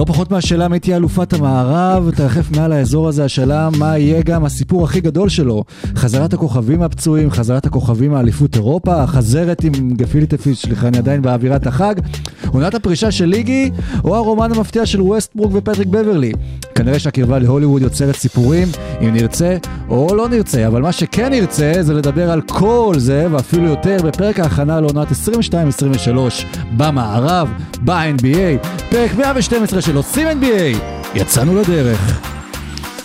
לא פחות מהשאלה מי תהיה אלופת המערב, תרחף מעל האזור הזה השאלה מה יהיה גם הסיפור הכי גדול שלו. חזרת הכוכבים הפצועים, חזרת הכוכבים מאליפות אירופה, החזרת עם גפילטפיש, סליחה, אני עדיין באווירת החג, עונת הפרישה של ליגי, או הרומן המפתיע של ווסטברוק ופטריק בברלי. כנראה שהקרבה להוליווד יוצרת סיפורים, אם נרצה או לא נרצה, אבל מה שכן נרצה זה לדבר על כל זה, ואפילו יותר, בפרק ההכנה לעונת 22-23 במערב, ב-NBA, פרק 112 של עושים NBA. יצאנו לדרך.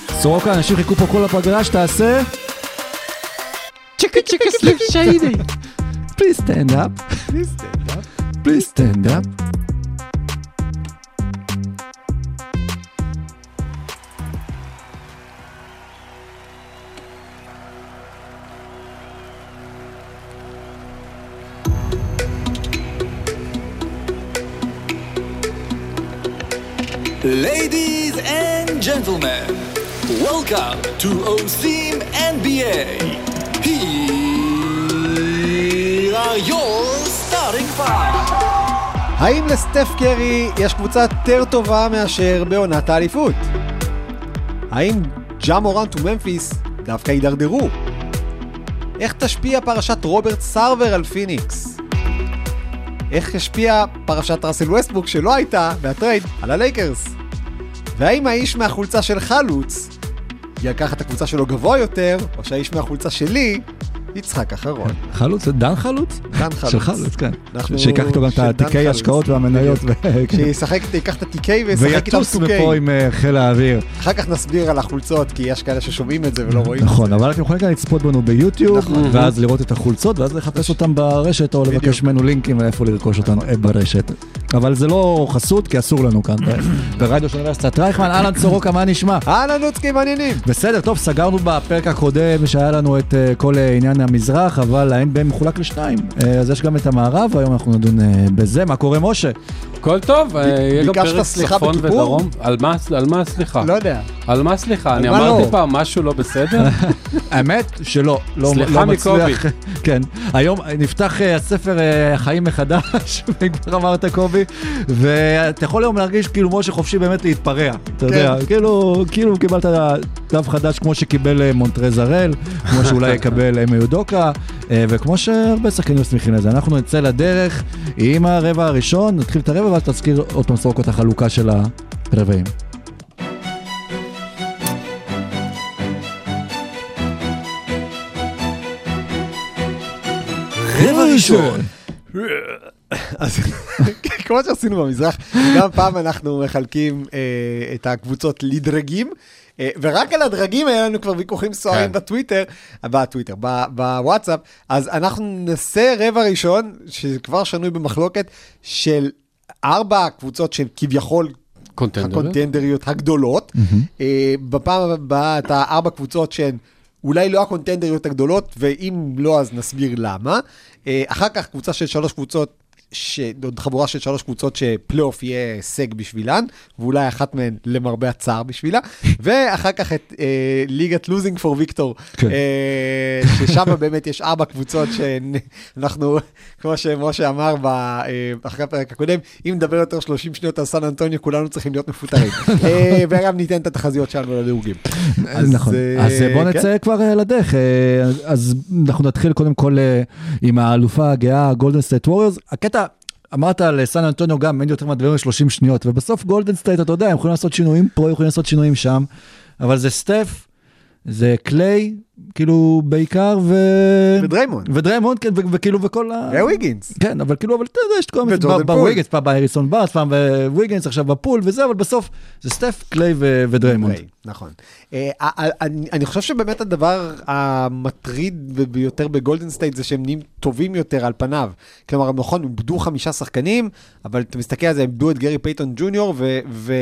סורוקה, אנשים חיכו פה כל הפגרה שתעשה... צ'יקה צ'יקה סליפ שיידי. Please stand up. Please stand up. Ladies and gentlemen, welcome to OSIM NBA. Here are your. האם לסטף קרי יש קבוצה יותר טובה מאשר בעונת האליפות? האם ג'ה מורנט וממפיס דווקא יידרדרו? איך תשפיע פרשת רוברט סרבר על פיניקס? איך השפיעה פרשת ראסל ווסטבוק שלא הייתה בהטרייד על הלייקרס? והאם האיש מהחולצה של חלוץ יקח את הקבוצה שלו גבוה יותר, או שהאיש מהחולצה שלי יצחק אחרון? חלוץ? דן חלוץ? דן חלוץ. של חלוץ, כן. שיקח איתו גם את התיקי. השקעות והמניות. כן. שישחק, ייקח את ה-TK וישחק איתם ויטוס 2K. מפה עם אה, חיל האוויר. אחר כך נסביר על החולצות, כי יש כאלה ששומעים את זה ולא רואים את נכון, זה. אבל אתם יכולים גם לצפות בנו ביוטיוב, נכון. ואז לראות את החולצות, ואז לחפש אותם ברשת, או לבקש. ממנו לינקים לאיפה לרכוש אותם אה, ברשת. אבל זה לא חסות, כי אסור לנו כאן, ברדיו של אוניברסיטת רייכמן. אהלן סורוקה, מה נשמע? אהלן נוצקי מעניינים. בסדר, טוב, סגרנו בפרק הקודם שהיה לנו את אה, כל עניין המזרח, אבל ה-NBA מחולק לשניים. אה, אז יש גם את המערב, והיום אנחנו נדון אה, בזה. מה קורה, משה? הכל טוב, אה, יהיה גם פרק סליחה צפון? ודרום. על מה- על מה סליחה? לא יודע. על מה סליחה? אני אמרתי לא? פעם משהו לא בסדר? האמת שלא, לא, סליחה לא מקובי. מצליח. כן, היום נפתח אה, הספר אה, החיים מחדש, אם כבר אמרת קובי, ואתה יכול היום להרגיש כאילו משה חופשי באמת להתפרע, אתה יודע, כאילו, כאילו קיבלת דף חדש כמו שקיבל מונטרז הראל, כמו שאולי יקבל אמי יודוקה, אה, וכמו שהרבה שחקנים שמחים לזה. אנחנו נצא לדרך עם הרבע הראשון, נתחיל את הרבע ואז תזכיר עוד פעם סורוקו את החלוקה של הרבעים. רבע ראשון. אז כמו שעשינו במזרח, גם פעם אנחנו מחלקים אה, את הקבוצות לדרגים. אה, ורק על הדרגים היה לנו כבר ויכוחים סוערים כן. בטוויטר, בטוויטר, בוואטסאפ, אז אנחנו נעשה רבע ראשון, שכבר שנוי במחלוקת, של ארבע הקבוצות שהן כביכול קונטנדר. הקונטנדריות הגדולות. אה, בפעם הבאה אתה ארבע קבוצות שהן אולי לא הקונטנדריות הגדולות, ואם לא אז נסביר למה. אה, אחר כך קבוצה של שלוש קבוצות. ש... עוד חבורה של שלוש קבוצות שפלייאוף יהיה הישג בשבילן, ואולי אחת מהן למרבה הצער בשבילה, ואחר כך את אה, ליגת לוזינג פור ויקטור. אה, ששם באמת יש ארבע קבוצות שאנחנו, כמו שמשה אמר ב, אה, אחרי הפרק הקודם, אם נדבר יותר 30 שניות על סן אנטוניו, כולנו צריכים להיות מפוטרים. אה, וגם ניתן את התחזיות שלנו לדירוגים. אז נכון. אה, אז אה, בוא כן. נצא כבר אה, לדרך. אה, אז- אנחנו נתחיל קודם כל אה, עם האלופה הגאה, גולדן סטייט ווריורס. הקטע... אמרת על סן אנטוניו גם, אין יותר מהדברים ל-30 שניות, ובסוף גולדן סטייט, אתה יודע, הם יכולים לעשות שינויים פה, יכולים לעשות שינויים שם, אבל זה סטף, זה קליי, כאילו בעיקר, ו... ודריימונד. ודריימונד, כן, וכאילו, וכל ה... וויגינס. כן, אבל כאילו, אבל אתה יודע, יש את כל פול. בוויגינס, פעם בהריסון בארנס, פעם בוויגינס, עכשיו בפול וזה, אבל בסוף זה סטף, קליי ודריימונד. ריי, נכון. אה, אני חושב שבאמת הדבר המטריד ביותר בגולדן סטייט זה שהם נהיים טובים יותר על פניו. כלומר, נכון, הם איבדו חמישה שחקנים, אבל אתה מסתכל על זה, הם איבדו את גרי פייטון ג'וניור, ו... ו-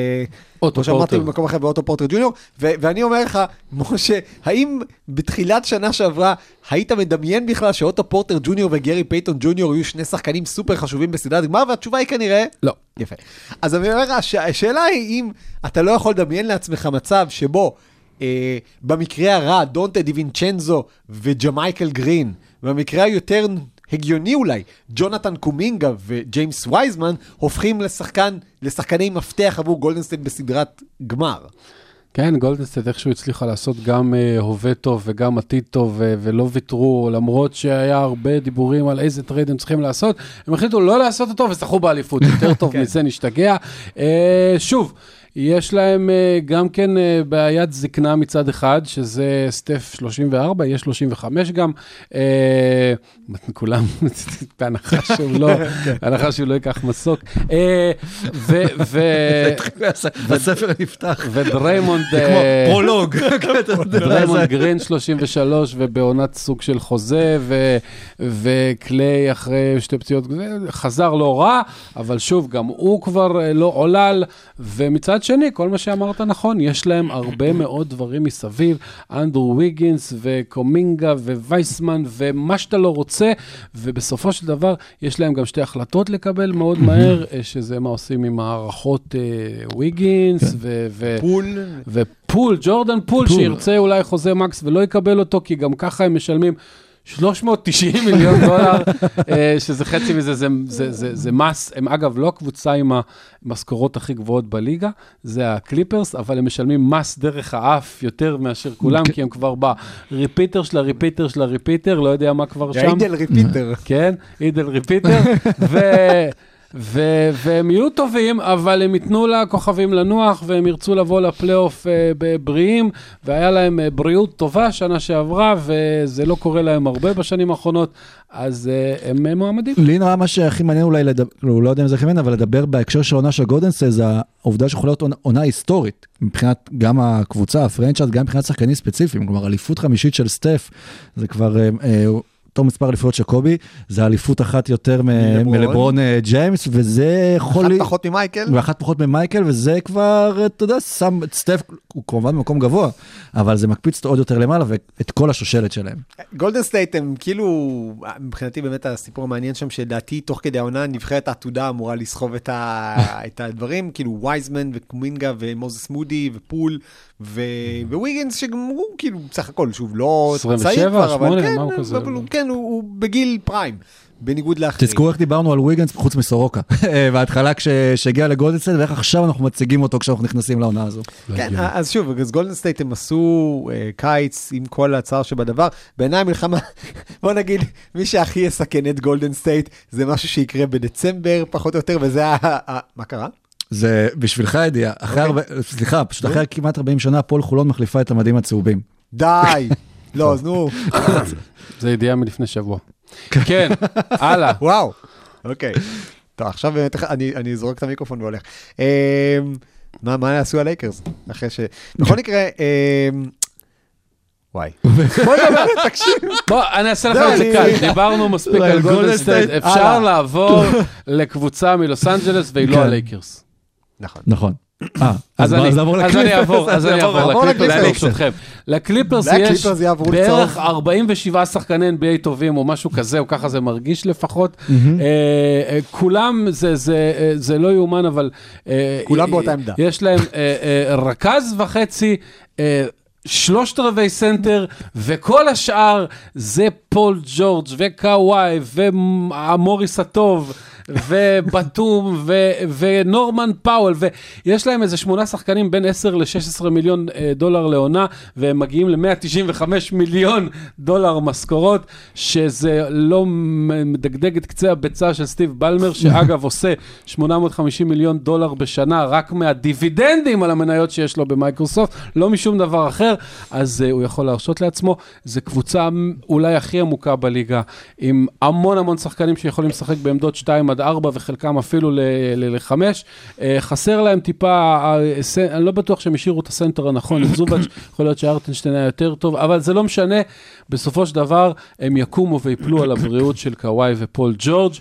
אוטו כמו שאמרתי פורטר. במקום אחר, ואוטו פורטר ג'וניור, ו- ואני אומר לך, משה, האם בתחילת שנה שעברה, היית מדמיין בכלל שאוטו פורטר ג'וניור וגרי פייטון ג'וניור יהיו שני שחקנים סופר חשובים בסדרת גמר, והתשובה היא כנראה... לא. יפה. אז אני אומר, הש... השאלה היא אם אתה לא יכול לדמיין לעצמך מצב שבו אה, במקרה הרע, דונטה דיווינצ'נזו וג'מייקל גרין, במקרה היותר הגיוני אולי, ג'ונתן קומינגה וג'יימס וייזמן, הופכים לשחקן, לשחקני מפתח עבור גולדנסטייט בסדרת גמר. כן, גולדנסטייט איכשהו הצליחה לעשות גם אה, הווה טוב וגם עתיד טוב, ו- ולא ויתרו, למרות שהיה הרבה דיבורים על איזה trade הם צריכים לעשות, הם החליטו לא לעשות אותו וזכו באליפות, יותר טוב מזה נשתגע. אה, שוב, יש להם אה, גם כן אה, בעיית זקנה מצד אחד, שזה סטף 34, יש 35 גם. אה, כולם, בהנחה שהוא לא, בהנחה שהוא לא ייקח מסוק. ו- ו- הספר נפתח. ודריימונד... זה כמו פרולוג. דריימונד גרין 33 ובעונת סוג של חוזה, וקליי אחרי שתי פציעות, חזר לא רע, אבל שוב, גם הוא כבר לא עולה, ומצד שני, כל מה שאמרת נכון, יש להם הרבה מאוד דברים מסביב, אנדרו ויגינס וקומינגה ווייזמן ומה שאתה לא רוצה, ובסופו של דבר, יש להם גם שתי החלטות לקבל מאוד מהר, אה, שזה מה עושים עם הארכות אה, ויגינס, ו... ו- פול, ופול, ג'ורדן פול, פול. שירצה אולי חוזה max ולא יקבל אותו, כי גם ככה הם משלמים 390 מיליון דולר, אה, שזה חצי מזה, זה, זה, זה, זה מס. הם אגב לא הקבוצה עם המשכורות הכי גבוהות בליגה, זה הקליפרס, אבל הם משלמים מס דרך האף יותר מאשר כולם, כי הם כבר ב-repeater של ה repeater של ה repeater, לא יודע מה כבר שם. idle repeater. כן, idle repeater, ו... והם יהיו טובים, אבל הם ייתנו לכוכבים לנוח, והם ירצו לבוא לפלייאוף אה, בבריאים, והיה להם אה, בריאות טובה שנה שעברה, וזה לא קורה להם הרבה בשנים האחרונות, אז אה, הם מועמדים. לי נראה מה שהכי מעניין אולי לדבר, לא יודע אם זה הכי מעניין, אבל לדבר בהקשר של העונה של גולדנסטייט, זה העובדה שיכולה להיות עונה- היסטורית, מבחינת גם הקבוצה, ה franchise, גם מבחינת שחקנים ספציפיים, כלומר אליפות חמישית של סטף, זה כבר אה, אותו מספר אליפויות של קובי, זה אליפות אחת יותר מלברון. אה, ג'יימס, וזה יכול... אחת פחות ממייקל. ואחת פחות ממייקל, וזה כבר, אתה יודע, שם את סטף, הוא כמובן במקום גבוה, אבל זה מקפיץ אותו עוד יותר למעלה, ואת כל השושלת שלהם. גולדן סטייט הם כאילו, מבחינתי באמת הסיפור המעניין שם, שלדעתי תוך כדי העונה נבחרת העתודה אמורה לסחוב את, הדברים, כאילו וייזמן וקומינגה ומוזס מודי ופול ו, וויגינס שגם הוא כאילו בסך הכל, שוב, לא 27, צעיר כבר, אבל 8, כן, מה הוא כזה? אבל הוא, כן, הוא, הוא בגיל prime, בניגוד לאחרים. תזכרו איך דיברנו על ויגנס חוץ מסורוקה, בהתחלה כש- כשהגיע לגולדנסטייט, ואיך עכשיו אנחנו מציגים אותו כשאנחנו נכנסים לעונה הזו. כן, אז שוב, אז גולדן סטייט הם עשו אה, קיץ עם כל הצער שבדבר. בעיניי המלחמה, בוא נגיד, מי שהכי יסכן את גולדן סטייט זה משהו שיקרה בדצמבר, פחות או יותר, וזה. ה- מה קרה? זה בשבילך ידיעה, אחרי אוקיי. הרבה, סליחה, פשוט אחרי כמעט 40 שנה, הפועל חולון מחליפה את המדים הצהובים. די! לא, אז נו, זה ידיעה מלפני שבוע. כן, הלאה. וואו. אוקיי. טוב, עכשיו באמת, אני אני זורק את המיקרופון והולך. אה, מה מה יעשו הלייקרס? אחרי ש... בכל מקרה, אה, וואי. בוא נדבר, תקשיב. בוא, אני אעשה לך לא, את זה קל. דיברנו מספיק על סטייט. אפשר. לעבור לקבוצה מלוס אנג'לס והיא לא כן. הלייקרס. נכון. נכון. אז אני אז אעבור, אז אני אעבור לקליפרס לקליפרס. יש בערך לצהוב. 47 שחקני NBA טובים או משהו כזה, או ככה זה מרגיש לפחות. אה, אה, כולם, זה- זה אה, זה לא יאומן, אבל... כולם באותה עמדה. יש להם רכז וחצי. שלושת רבעי סנטר, וכל השאר זה פול ג'ורג' וקוואי והמוריס הטוב. ובאטום ו- ונורמן פאוול, ויש להם איזה שמונה שחקנים בין 10 ל-16 מיליון אה, דולר לעונה, והם מגיעים ל-195 מיליון דולר משכורות, שזה לא מדגדג את קצה הביצה של סטיב בלמר, שאגב עושה 850 מיליון דולר בשנה רק מהדיבידנדים על המניות שיש לו במייקרוסופט, לא משום דבר אחר, אז אה, הוא יכול להרשות לעצמו. זו קבוצה אולי הכי עמוקה בליגה, עם המון המון שחקנים שיכולים לשחק בעמדות 2 עד 4 וחלקם אפילו ל-5. חסר להם טיפה, אה, אני לא בטוח שהם השאירו את הסנטר הנכון, זובץ', יכול להיות שארטנשטיין היה יותר טוב, אבל זה לא משנה, בסופו של דבר הם יקומו ויפלו על הבריאות של קוואי ופול ג'ורג',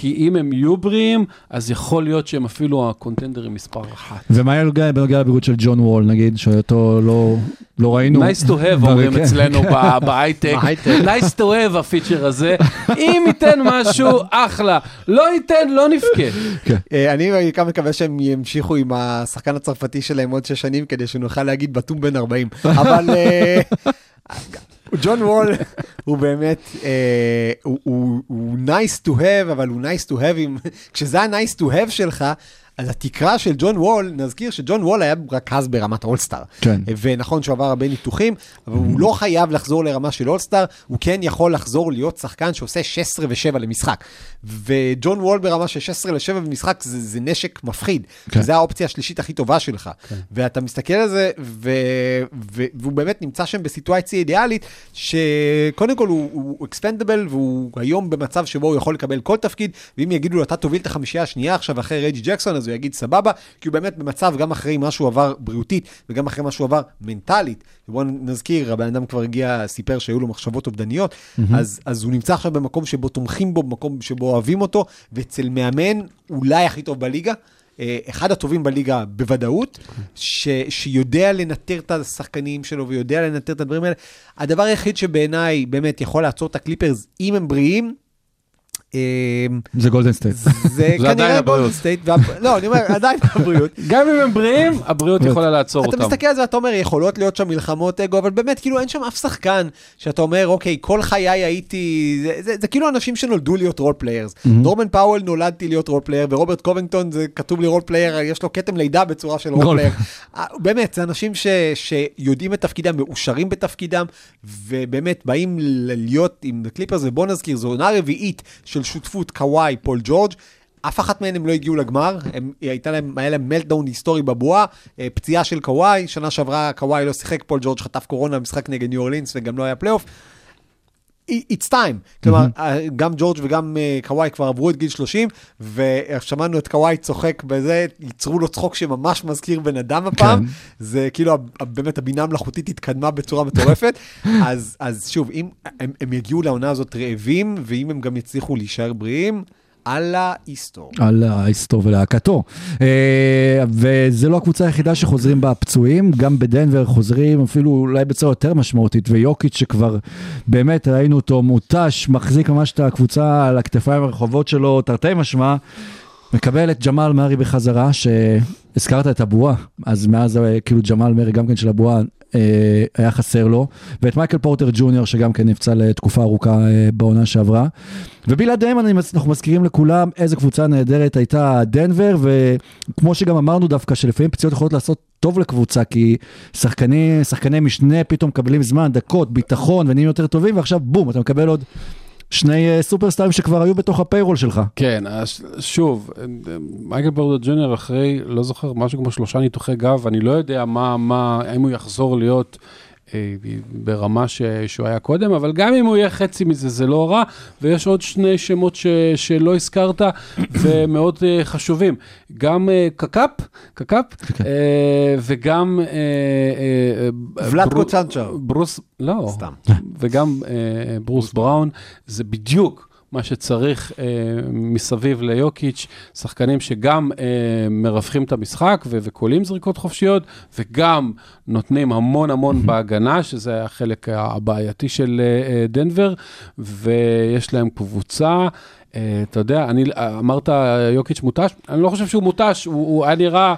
כי אם הם יהיו בריאים, אז יכול להיות שהם אפילו הקונטנדרים מספר אחת. ומה היה בנוגע לבריאות של ג'ון וול, נגיד, שאותו לא, לא ראינו? nice to have אומרים כן, אצלנו כן. בהייטק, nice to have הפיצ'ר הזה, אם ייתן משהו, אחלה, לא ייתן, לא נבכה. אה, אני בעיקר מקווה שהם ימשיכו עם השחקן הצרפתי שלהם עוד שש שנים, כדי שנוכל להגיד בתום בן 40. אבל אה, ג'ון וול הוא באמת, אה, הוא- הוא הוא nice to have, אבל הוא nice to have, עם- כשזה ה-nice to have שלך, אז התקרה של ג'ון וול, נזכיר שג'ון וול היה רכז ברמת אולסטאר. כן. ונכון שהוא עבר הרבה ניתוחים, אבל הוא לא חייב לחזור לרמה של אולסטאר, הוא כן יכול לחזור להיות שחקן שעושה 16 ו-7 למשחק. וג'ון וול ברמה של 16 ל-7 במשחק זה, זה נשק מפחיד, כן. כן. זה האופציה השלישית הכי טובה שלך. כן. ואתה מסתכל על זה, ו... ו... והוא באמת נמצא שם בסיטואציה אידיאלית, שקודם כל הוא, הוא אקספנדבל, והוא היום במצב שבו הוא יכול לקבל כל תפקיד, ואם יגידו לו, אתה תוביל את החמישייה השנייה עכשיו אחרי רג'י ג'קסון, אז הוא יגיד סבבה, כי הוא באמת במצב, גם אחרי מה שהוא עבר בריאותית, וגם אחרי מה שהוא עבר מנטלית. ובואו נזכיר, הבן אדם כבר הגיע, סיפר שהיו לו מחשבות אובדניות, אז, אז הוא נמצא עכשיו במקום שבו תומכים בו, במקום שבו אוהבים אותו, ואצל מאמן אולי הכי טוב בליגה. אה, אחד הטובים בליגה בוודאות, ש, שיודע לנטר את השחקנים שלו ויודע לנטר את הדברים האלה. הדבר היחיד שבעיניי באמת יכול לעצור את הקליפרס, אם הם בריאים, זה גולדן סטייט. זה כנראה. גולדן סטייט, לא, אני אומר, עדיין הבריאות. גם אם הם בריאים, הבריאות יכולה לעצור אתה אותם. מסתכל על זה ואתה אומר, יכולות להיות שם מלחמות אגו, אבל באמת, כאילו, אין שם אף שחקן שאתה אומר, אוקיי, כל חיי הייתי... זה, כאילו אנשים שנולדו להיות role players. נורמן פאוול נולדתי להיות role player, ורוברט קובינגטון, זה כתוב לי role player, יש לו כתם לידה בצורה של role. player. אה, באמת, זה אנשים ש, שיודעים את תפקידם, מאושרים בתפקידם, ובאמת באים להיות עם קליפרס, ובוא נזכיר, זו עונה רביעית של שותפות קוואי, פול ג'ורג'. אף אחת מהן הם לא הגיעו לגמר, הם, הייתה להם, היה להם meltdown היסטורי בבועה, אה, פציעה של קוואי, שנה שעברה קוואי לא שיחק, פול ג'ורג' חטף קורונה במשחק נגד ניו אורלינס וגם לא היה פלייאוף. It's time, כלומר, אה, גם ג'ורג' וגם אה, קוואי כבר עברו את גיל 30, ושמענו את קוואי צוחק בזה, ייצרו לו צחוק שממש מזכיר בן אדם הפעם, כן. זה כאילו, באמת הבינה המלאכותית התקדמה בצורה מטורפת, אז, אז שוב, אם הם, הם יגיעו לעונה הזאת רעבים, ואם הם גם יצליחו להישאר בריאים, אללה יסתור. על ההיסטור ולהקתו. אה, וזה לא הקבוצה היחידה שחוזרים בה פצועים, גם בדנבר חוזרים אפילו אולי בצורה יותר משמעותית, ויוקיץ' שכבר באמת ראינו אותו מותש, מחזיק ממש את הקבוצה על הכתפיים הרחובות שלו, תרתי משמע. מקבל את ג'מאל מארי בחזרה, שהזכרת את הבועה, אז מאז אה, כאילו ג'מאל מארי גם כן של הבועה היה חסר לו, ואת מייקל פורטר ג'וניור שגם כן נפצע לתקופה ארוכה אה, בעונה שעברה. ובלעדיהם אנחנו מזכירים לכולם איזה קבוצה נהדרת הייתה דנבר, וכמו שגם אמרנו דווקא שלפעמים פציעות יכולות לעשות טוב לקבוצה, כי שחקני, שחקני משנה פתאום מקבלים זמן, דקות, ביטחון ונהיים יותר טובים, ועכשיו בום, אתה מקבל עוד שני אה, סופרסטארים שכבר היו בתוך הפיירול שלך. כן, שוב, מייקל פורטר ג'וניור אחרי, לא זוכר, משהו כמו שלושה ניתוחי גב, אני לא יודע מה, מה, האם הוא יחזור להיות אה, ברמה ש, שהוא היה קודם, אבל גם אם הוא יהיה חצי מזה, זה לא רע, ויש עוד שני שמות ש, שלא הזכרת, ומאוד אה, חשובים. גם אה, קקאפ, קקאפ, אה, וגם... אה, אה, אה, ולטקו ברו- צ'אנצ'או. ברוס, לא, סתם. וגם אה, ברוס בראון, זה בדיוק מה שצריך אה, מסביב ליוקיץ', שחקנים שגם אה, מרווחים את המשחק ו- וקולים זריקות חופשיות, וגם נותנים המון המון בהגנה, שזה החלק הבעייתי של אה, אה, דנבר, ויש להם קבוצה. אה, אתה יודע, אני, אמרת יוקיץ' מותש, אני לא חושב שהוא מותש, הוא, הוא היה נראה אה,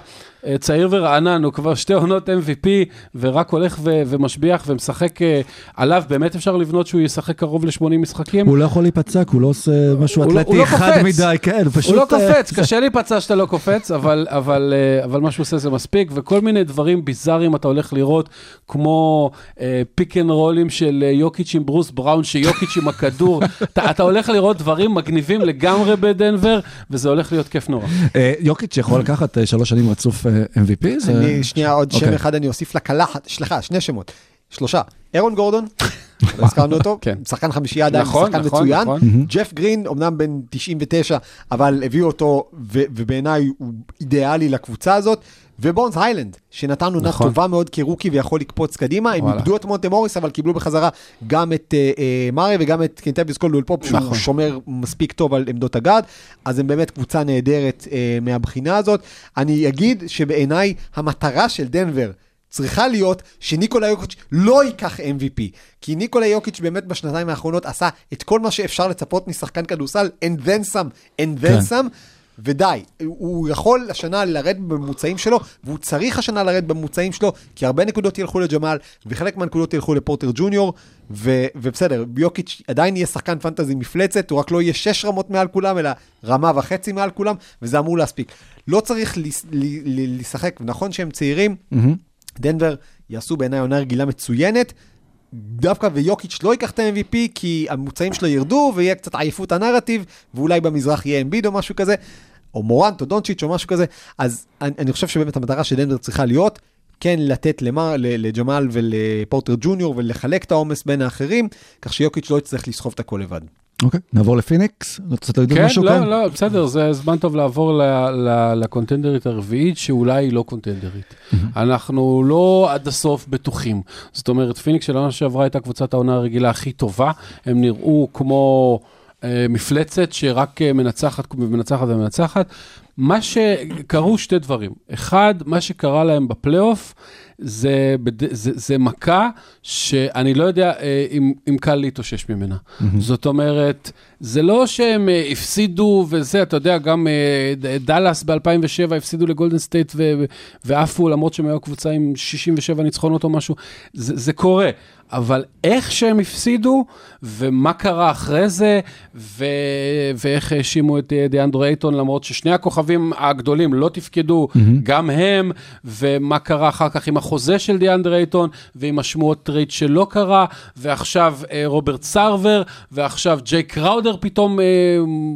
צעיר ורענן, הוא כבר שתי עונות MVP, ורק הולך ו- ומשביח ומשחק אה, עליו, באמת אפשר לבנות שהוא ישחק קרוב ל-80 משחקים. הוא לא יכול להיפצע, כי הוא לא עושה משהו הוא לא- אתלטי לא חד. מדי, כן, הוא פשוט... הוא לא אה, קופץ, קשה להיפצע שאתה לא קופץ, אבל, אבל, אה, אבל מה שהוא עושה זה מספיק, וכל מיני דברים ביזאריים אתה הולך לראות, כמו אה, pick and roll ים של אה, יוקיץ' עם ברוס בראון, שיוקיץ' עם הכדור, אתה, אתה הולך לראות דברים מגניבים לגמרי בדנבר, וזה הולך להיות כיף נורא. אה, יוקיץ' יכול לקחת אה, שלוש שנים רצוף אה, MVP? זה- אני, שנייה, עוד שם אוקיי. אחד אני אוסיף לקלחת, סליחה, שני שמות. שלושה. אירון גורדון, לא הזכרנו אותו, כן. שחקן חמישייה עדיין, נכון, שחקן נכון, מצוין. נכון. ג'ף גרין, אמנם בן 99, אבל הביאו אותו, ו- ובעיניי הוא אידיאלי לקבוצה הזאת. ובונס היילנד, שנתן עונה נכון. טובה מאוד כ rookie ויכול לקפוץ קדימה, הם. איבדו את מונטה מוריס, אבל קיבלו בחזרה גם את אה, אה, מארי וגם את קינטביוס קולדוול פופ, שהוא נכון. שומר מספיק טוב על עמדות ה guard, אז הם באמת קבוצה נהדרת אה, מהבחינה הזאת. אני אגיד שבעיניי המטרה של דנבר, צריכה להיות שניקולה יוקיץ' לא ייקח MVP. כי ניקולה יוקיץ' באמת בשנתיים האחרונות עשה את כל מה שאפשר לצפות משחקן כדורסל, and then some, and then כן. some, ודי. הוא יכול השנה לרדת בממוצעים שלו, והוא צריך השנה לרדת בממוצעים שלו, כי הרבה נקודות ילכו לג'מאל, וחלק מהנקודות ילכו לפורטר ג'וניור, ו- ובסדר, יוקיץ' עדיין יהיה שחקן פנטזי מפלצת, הוא רק לא יהיה שש רמות מעל כולם, אלא רמה וחצי מעל כולם, וזה אמור להספיק. לא צריך לשחק, נכון שהם צעירים, דנבר יעשו בעיניי עונה רגילה מצוינת. דווקא ויוקיץ' לא ייקח את ה-MVP כי הממוצעים שלו ירדו ויהיה קצת עייפות הנרטיב ואולי במזרח יהיה אמביד או משהו כזה, או מורנט או דונצ'יץ' או משהו כזה, אז אני, אני חושב שבאמת המטרה של דנבר צריכה להיות כן לתת למר, ל- לג'מאל ולפורטר ג'וניור ולחלק את העומס בין האחרים, כך שיוקיץ' לא יצטרך לסחוב את הכל לבד. אוקיי, נעבור לפיניקס, רצית להגיד כן, משהו לא, כאן? לא, בסדר, זה זמן טוב לעבור ל- ל- לקונטנדרית הרביעית, שאולי היא לא קונטנדרית. אנחנו לא עד הסוף בטוחים. זאת אומרת, פיניקס של העונה שעברה הייתה קבוצת העונה הרגילה הכי טובה, הם נראו כמו מפלצת שרק אה, מנצחת ומנצחת ומנצחת. מה שקרו שתי דברים. אחד, מה שקרה להם בפלייאוף, זה, זה, זה מכה שאני לא יודע אה, אם, אם קל להתאושש ממנה. Mm-hmm. זאת אומרת, זה לא שהם אה, הפסידו וזה, אתה יודע, גם אה, דאלאס ב-2007 הפסידו לגולדן סטייט ועפו, למרות שהם היו קבוצה עם 67 ניצחונות או משהו, זה, זה קורה. אבל איך שהם הפסידו, ומה קרה אחרי זה, ו... ואיך האשימו את דיאנדרו אייטון, למרות ששני הכוכבים הגדולים לא תפקדו, mm-hmm. גם הם, ומה קרה אחר כך עם החוזה של דיאנדרו אייטון, ועם השמועות trade שלא קרה, ועכשיו אה, רוברט סרבר, ועכשיו ג'יי קראודר פתאום אה,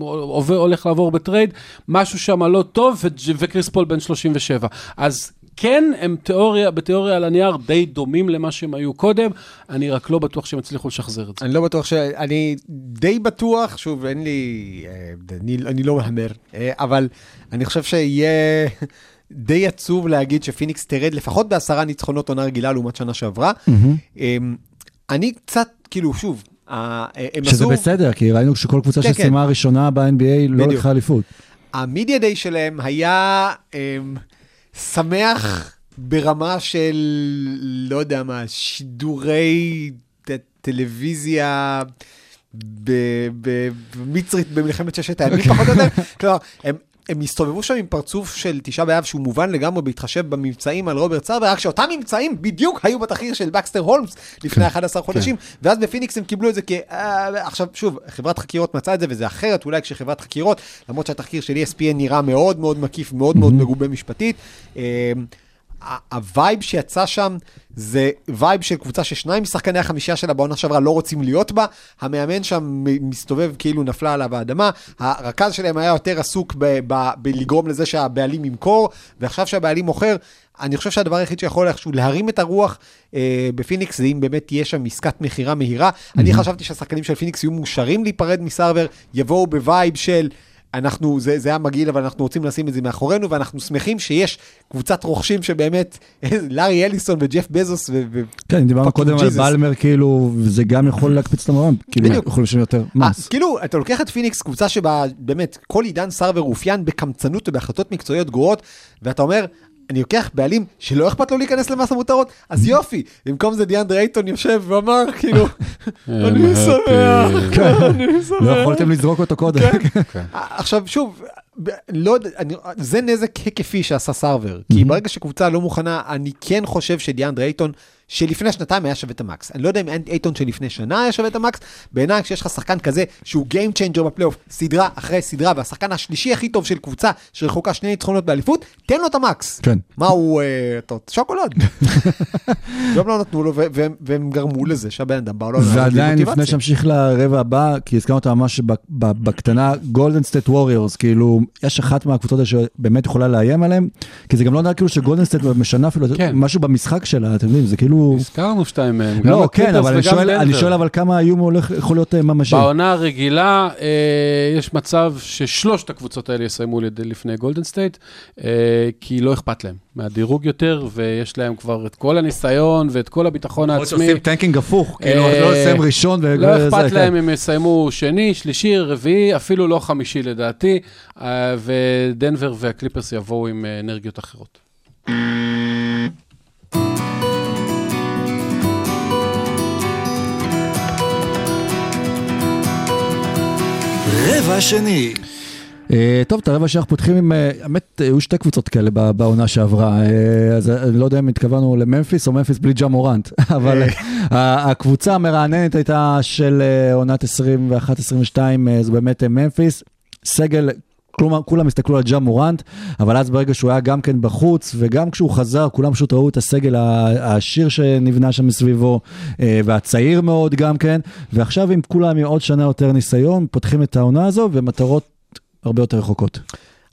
עובר, הולך לעבור ב trade, משהו שם לא טוב, וקריס פול בן 37. אז כן, הם תיאוריה, בתיאוריה על הנייר די דומים למה שהם היו קודם, אני רק לא בטוח שהם הצליחו לשחזר את זה. אני לא בטוח ש... אני די בטוח, שוב, אין לי... אה, אני, אני לא מהמר, אה, אבל אני חושב שיהיה די עצוב להגיד שפיניקס תרד לפחות בעשרה ניצחונות עונה רגילה לעומת שנה שעברה. אה, אני קצת, כאילו, שוב, אה, הם שזה עשו... בסדר, כי ראינו שכל קבוצה כן, שסיימה הראשונה ב-NBA לא. לקחה אליפות. המדיה דיי שלהם היה אמ, שמח ברמה של, לא יודע מה, שידורי ט- טלוויזיה במצרית במלחמת ששת הימים, פחות או יותר. כלומר, הם... הסתובבו שם עם פרצוף של תשעה באב שהוא מובן לגמרי בהתחשב במבצעים על רוברט סרבר, רק שאותם מבצעים בדיוק היו בתחקיר של בקסטר הולמס לפני 11 חודשים, ואז בפיניקס הם קיבלו את זה כ... אה, עכשיו, שוב, חברת חקירות מצאה את זה, וזה אחרת אולי כשחברת חקירות, למרות שהתחקיר של ESPN נראה מאוד מאוד מקיף, מאוד מאוד מגובה משפטית. אה, ה vibe שיצא שם זה vibe של קבוצה ששניים משחקני החמישייה שלה בעונה שעברה לא רוצים להיות בה, המאמן שם מסתובב כאילו נפלה עליו האדמה, הרכז שלהם היה יותר עסוק בלגרום לזה שהבעלים ימכור, ועכשיו שהבעלים מוכר, אני חושב שהדבר היחיד שיכול איכשהו להרים את הרוח אה, בפיניקס זה אם באמת תהיה שם עסקת מכירה מהירה. אני חשבתי שהשחקנים של פיניקס יהיו מאושרים להיפרד מסרבר, יבואו ב vibe של... אנחנו, זה, זה היה מגעיל, אבל אנחנו רוצים לשים את זה מאחורינו, ואנחנו שמחים שיש קבוצת רוכשים שבאמת, לארי אליסון וג'ף בזוס ו... ו- כן, דיברנו קודם על. בלמר, כאילו, זה גם יכול להקפיץ את המורל, כאילו, בדיוק. יכול לשלם יותר אה, מס. כאילו, אתה לוקח את פיניקס, קבוצה שבה באמת כל עידן סרבר אופיין בקמצנות ובהחלטות מקצועיות גרועות, ואתה אומר, אני לוקח בעלים שלא אכפת לו להיכנס למס המותרות, אז יופי. במקום זה דיאנדרה אייטון יושב ואמר, כאילו, אני happy. שמח, אני לא שמח. יכולתם לזרוק אותו קודם. עכשיו שוב, לא יודע, אני- זה נזק היקפי שעשה סרבר, כי ברגע שקבוצה לא מוכנה, אני כן חושב שדיאנדרה אייטון, שלפני שנתיים היה שווה את המקס. אני לא יודע אם אייטון שלפני שנה היה שווה את המקס, בעיניי כשיש לך שחקן כזה שהוא Game Changer בפלייאוף, סדרה אחרי סדרה, והשחקן השלישי הכי טוב של קבוצה שרחוקה שני ניצחונות באליפות, תן לו את המקס. כן. מה הוא, אה, שוקולד? גם לא נתנו לו, ו- והם- והם גרמו לזה שהבן אדם בא לו ועדיין לפני שנמשיך לרבע הבא, כי הזכרנו אותה ממש בקטנה, גולדן סטייט ווריורס, כאילו, יש אחת מהקבוצות האלה שבאמת יכולה לאיים עליהם, כי זה גם לא נראה כאילו שגולדן סטייט משנה אפילו כן. משהו במשחק שלה, אתם יודעים, זה כאילו אפילו... הזכרנו שתיים מהם, גם לא, כן, אבל אני שואל, אני. שואל אבל כמה האיום הולך, יכול להיות אה, ממשי. בעונה הרגילה אה, יש מצב ששלושת הקבוצות האלה יסיימו לפני גולדן סטייט, אה, כי לא אכפת להם מהדירוג יותר, ויש להם כבר את כל הניסיון ואת כל הביטחון העצמי. שעושים tanking הפוך, כאילו, אה, לא לסיים ראשון ו... לא אכפת כן. להם אם יסיימו שני, שלישי, רביעי, אפילו לא חמישי לדעתי, אה, ודנבר והקליפרס יבואו עם אה, אנרגיות אחרות. רבע שני. אה, טוב, את הרבע שאנחנו פותחים עם, אה, האמת, היו שתי קבוצות כאלה בעונה שעברה, אה, אז אני לא יודע אם התכוונו לממפיס או ממפיס בלי ג'ה מורנט, אבל אה, הקבוצה המרעננת הייתה של אה, עונת 21-22, אה, זו באמת אה, ממפיס, סגל... כלומר, כולם הסתכלו על ג'ה מורנט, אבל אז ברגע שהוא היה גם כן בחוץ, וגם כשהוא חזר, כולם פשוט ראו את הסגל העשיר שנבנה שם מסביבו, אה, והצעיר מאוד גם כן, ועכשיו עם כולם עם עוד שנה יותר ניסיון, פותחים את העונה הזו, ומטרות הרבה יותר רחוקות.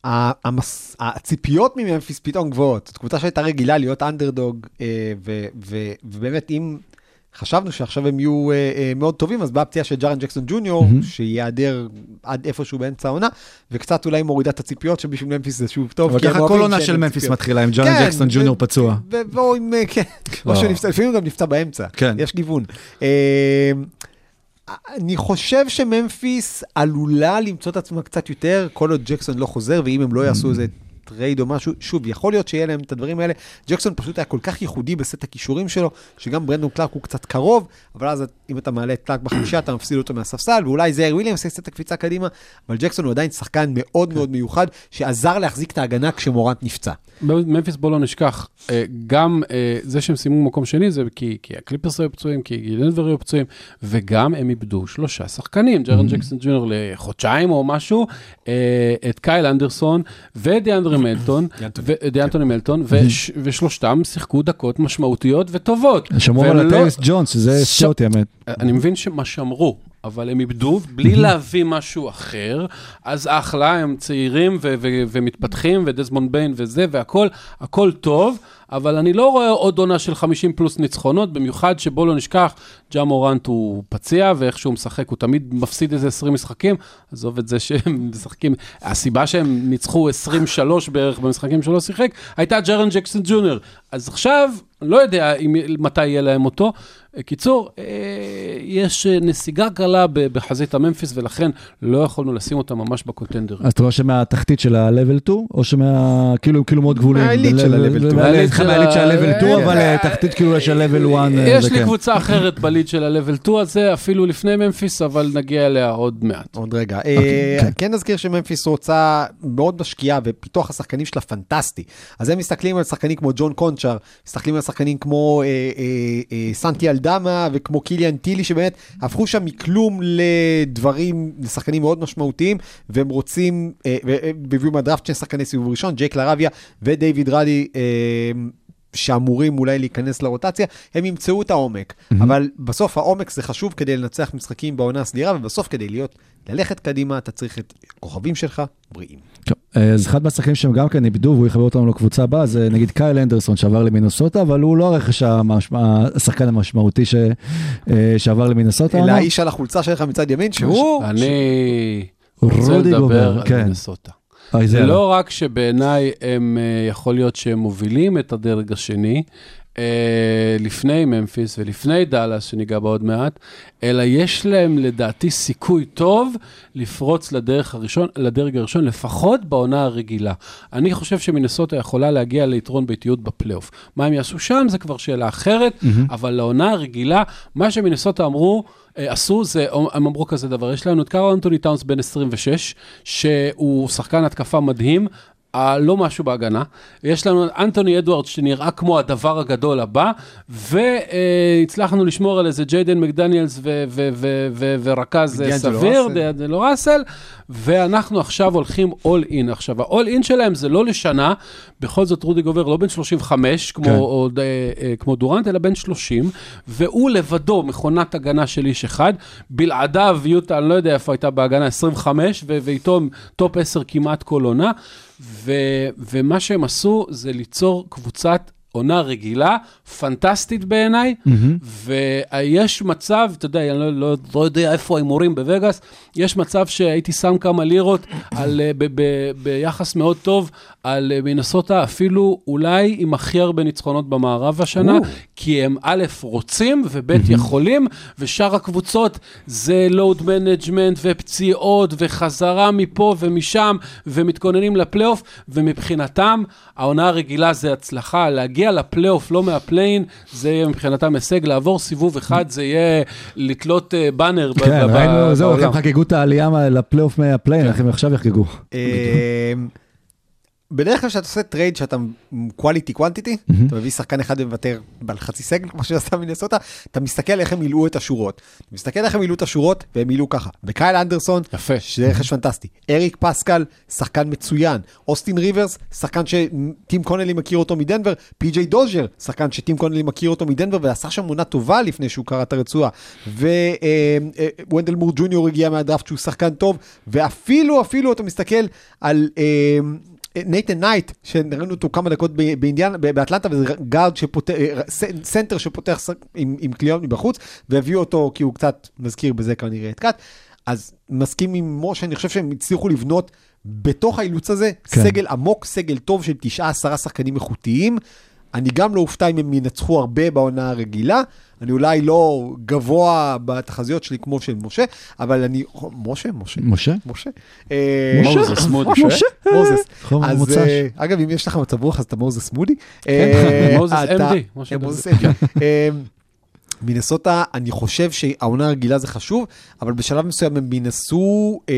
המס- הציפיות מממפיס פתאום גבוהות. זו קבוצה שהייתה רגילה להיות אנדרדוג, אה, ו- ו- ובאמת, אם חשבנו שעכשיו הם יהיו אה, אה, מאוד טובים, אז באה הפציעה של ג'ארן ג'קסון ג'וניור, מהמם. שייעדר עד איפשהו באמצע העונה, וקצת אולי מורידה את הציפיות שבשביל ממפיס זה שוב טוב. אבל ככה כל עונה של ממפיס. מתחילה עם ג'ון כן, ג'קסון ג'וניור פצוע. ו- ואו עם, אה, כן, או לא. שנפצע, לפעמים הוא גם נפצע באמצע. כן. יש גיוון. אה, אני חושב שממפיס עלולה למצוא את עצמה קצת יותר, כל עוד ג'קסון לא חוזר, ואם הם לא יעשו איזה trade או משהו, שוב, יכול להיות שיהיה להם את הדברים האלה. ג'קסון פשוט היה כל כך ייחודי בסט הכישורים שלו, שגם ברנדון קלארק הוא קצת קרוב, אבל אז אם אתה מעלה את קלארק בחמישייה, אתה מפסיד אותו מהספסל, ואולי זאיר וויליאמס יעשה את הקפיצה קדימה, אבל ג'קסון הוא עדיין שחקן מאוד מאוד מיוחד, שעזר להחזיק את ההגנה כשמורנט נפצע. ממפיס בוא לא נשכח, אה, גם אה, זה שהם סיימו במקום שני זה כי, כי הקליפרס היו פצועים, כי דנבר היו פצועים, וגם הם איבדו שלושה שחקנים, ג'רן ג'קסון ג'וניור לחודשיים או משהו, אה, את קייל אנדרסון ודיאנדרי מלטון, דיאנטוני מלטון, וש- ושלושתם שיחקו דקות משמעותיות וטובות. שמרו הם על לא- טיוס ג'ונס, שזה הפתיע אותי האמת. אני מבין שמה שמרו, אבל הם איבדו בלי להביא משהו אחר, אז אחלה, הם צעירים ו- ו- ומתפתחים, ודזמונד ביין וזה, והכל, הכל טוב, אבל אני לא רואה עוד עונה של 50 פלוס ניצחונות, במיוחד שבוא לא נשכח, ג'ה מורנט הוא פציע, ואיך שהוא משחק, הוא תמיד מפסיד איזה 20 משחקים, עזוב את זה שהם משחקים, הסיבה שהם ניצחו 23 בערך במשחקים שלא שיחק, הייתה ג'רן ג'קסון ג'וניור. אז עכשיו, לא יודע אם, מתי יהיה להם אותו. קיצור, אה, יש אה, נסיגה קלה בחזית הממפיס, ולכן לא יכולנו לשים אותה ממש בקונטנדר. אז אתה אומר שמהתחתית של ה-level 2, או שמה... כאילו, כאילו מאוד גבולים? מהעילית של ה-level 2. מהעילית של ה-level 2, אבל אה, אה, תחתית כאילו של ה-level 1. אה, יש לי. קבוצה אחרת בליד של ה-level 2 הזה, אפילו לפני ממפיס, אבל נגיע אליה עוד מעט. עוד רגע. אוקיי, כן. כן נזכיר שממפיס רוצה מאוד משקיעה, ופיתוח השחקנים שלה פנטסטי. אז הם מסתכלים על שחקנים כמו ג'ון קונצ'ר, מסתכלים על שחקנים כמו אה, אה, אה, סנטי אלדמה וכמו קיליאן טילי, שבאמת הפכו שם מכלום לדברים, לשחקנים מאוד משמעותיים, והם רוצים, אה, והביאו מהדראפט שני שחקני סיבוב ראשון, ג'ייק לרביה ודייוויד רדי. אה, שאמורים אולי להיכנס לרוטציה, הם ימצאו את העומק. Mm-hmm. אבל בסוף העומק זה חשוב כדי לנצח משחקים בעונה הסדירה, ובסוף כדי להיות, ללכת קדימה, אתה צריך את הכוכבים שלך בריאים. טוב, אה, אז אחד מהשחקנים שהם גם כן איבדו, והוא יחבר אותנו לקבוצה הבאה, זה נגיד קייל אנדרסון שעבר למינוסוטה, אבל הוא לא הרכש השחקן המשמעותי ש- אה, שעבר למינוסוטה. אלא. האיש על החולצה שלך מצד ימין, שהוא... אני רוצה רודי לדבר גובר, על כן. מנסוטה. אוי, זה לא רק שבעיניי הם, אה, יכול להיות שהם מובילים את הדרג השני, אה, לפני ממפיס ולפני דאלאס, שניגע בה עוד מעט, אלא יש להם לדעתי סיכוי טוב לפרוץ לדרך הראשון, לדרג הראשון, לפחות בעונה הרגילה. אני חושב שמינסוטה יכולה להגיע ליתרון ביתיות בפלייאוף. מה הם יעשו שם זה כבר שאלה אחרת, mm-hmm. אבל לעונה הרגילה, מה שמינסוטה אמרו, אה, עשו זה, הם אמרו כזה דבר, יש לנו את קארו אנטוני טאונס בן 26, שהוא שחקן התקפה מדהים, אה, לא משהו בהגנה. יש לנו אנטוני אדוארד שנראה כמו הדבר הגדול הבא, והצלחנו לשמור על איזה ג'יידן מקדניאלס ורכז אה, סביר, ראסל. דיאנג'לו ראסל, ואנחנו עכשיו הולכים all in. עכשיו, ה all in שלהם זה לא לשנה, בכל זאת רודי גובר לא בן 35, כמו, כן. עוד, אה, אה, כמו דורנט, אלא בן 30, והוא לבדו מכונת הגנה של איש אחד, בלעדיו יוטה, אני לא יודע איפה הייתה בהגנה, 25, ו- ואיתו top 10 כמעט כל עונה, ו- ומה שהם עשו זה ליצור קבוצת עונה רגילה, פנטסטית בעיניי, ויש מצב, אתה יודע, אני לא, לא, לא יודע איפה ההימורים בווגאס, יש מצב שהייתי שם כמה לירות על, אה, ב, ב, ביחס מאוד טוב על אה, מינסוטה, אפילו אולי עם הכי הרבה ניצחונות במערב השנה, כי הם א', רוצים, וב', יכולים, ושאר הקבוצות זה load management ופציעות וחזרה מפה ומשם, ומתכוננים לפלייאוף, ומבחינתם, העונה הרגילה זה הצלחה, להגיע לפלייאוף, לא מה play-in, זה יהיה מבחינתם הישג, לעבור סיבוב אחד, זה יהיה לתלות אה, באנר כן, ב- ראינו, זהו, בעולם. הם חגגו את העלייה מה- לפלייאוף מה play-in, איך הם עכשיו יחגגו. אה, בדרך כלל כשאתה עושה trade שאתה quality quantity, אתה מביא שחקן אחד ומוותר על חצי סגל, כמו שעשה מינסוטה, אתה מסתכל איך הם מילאו את השורות. אתה מסתכל איך הם מילאו את השורות, והם מילאו ככה. וקייל אנדרסון, יפה. שזה רכש פנטסטי. אריק פסקל, שחקן מצוין. אוסטין ריברס, שחקן שטים קונלי מכיר אותו מדנבר. פי.ג'יי דוז'ר, שחקן שטים קונלי מכיר אותו מדנבר, ועשה שם עונה טובה לפני שהוא קרע את הרצועה. ווונדל מור ג'וניור הגיע מהדראפט שהוא שחקן טוב, ואפילו, אפילו אתה מסתכל על... אה, נייתן נייט, שראינו אותו כמה דקות באינדיאנה, באטלנטה, וזה גארד שפותח, אה, סנטר שפותח עם, עם קליעה מבחוץ, והביאו אותו כי הוא קצת מזכיר בזה כנראה את קאט. אז מסכים עם משה, אני חושב שהם הצליחו לבנות בתוך האילוץ הזה כן. סגל עמוק, סגל טוב של תשעה עשרה שחקנים איכותיים. אני גם לא אופתע אם הם ינצחו הרבה בעונה הרגילה. אני אולי לא גבוה בתחזיות שלי כמו של משה, אבל אני... משה? משה? משה? משה. אה, מוזס מודי. משה? מוזס. חומר אז מוצ"ש. אה, אגב, אם יש לך מצב רוח, אז אתה מוזס מודי. אה, מוזס MD, אה. מוזס MD. אה, מינסוטה, אני חושב שהעונה הרגילה זה חשוב, אבל בשלב מסוים הם ינסו, אה,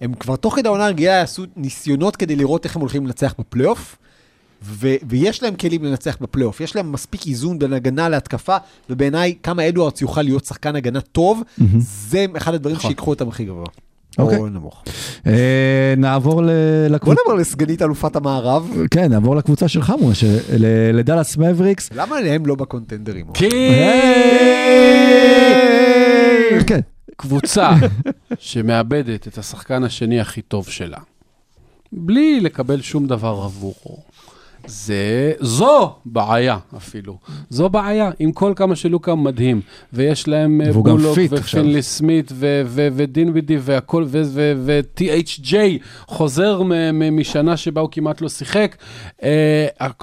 הם כבר תוך כדי העונה הרגילה יעשו ניסיונות כדי לראות איך הם הולכים לנצח בפלייאוף. ו- ויש להם כלים לנצח בפלייאוף, יש להם מספיק איזון בין הגנה להתקפה, ובעיניי כמה אדוארדס יוכל להיות שחקן הגנה טוב, זה אחד הדברים נכון. שיקחו אותם הכי גבוה. אוקיי. או נמוך. אה, נעבור ל- בוא לקבוצה, נעבור לסגנית אלופת המערב. כן, נעבור לקבוצה שלך, משה, ל- לדאלאס מבריקס. למה הם לא בקונטנדרים? כי כן, קבוצה שמאבדת את השחקן השני הכי טוב שלה, בלי לקבל שום דבר עבורו, זה, זו בעיה אפילו. זו בעיה, עם כל כמה שלוקה מדהים, ויש להם אה, בולוק. ופינלי סמית ודין וידי והכל, ו-THJ חוזר משנה שבה הוא כמעט לא שיחק, הכ-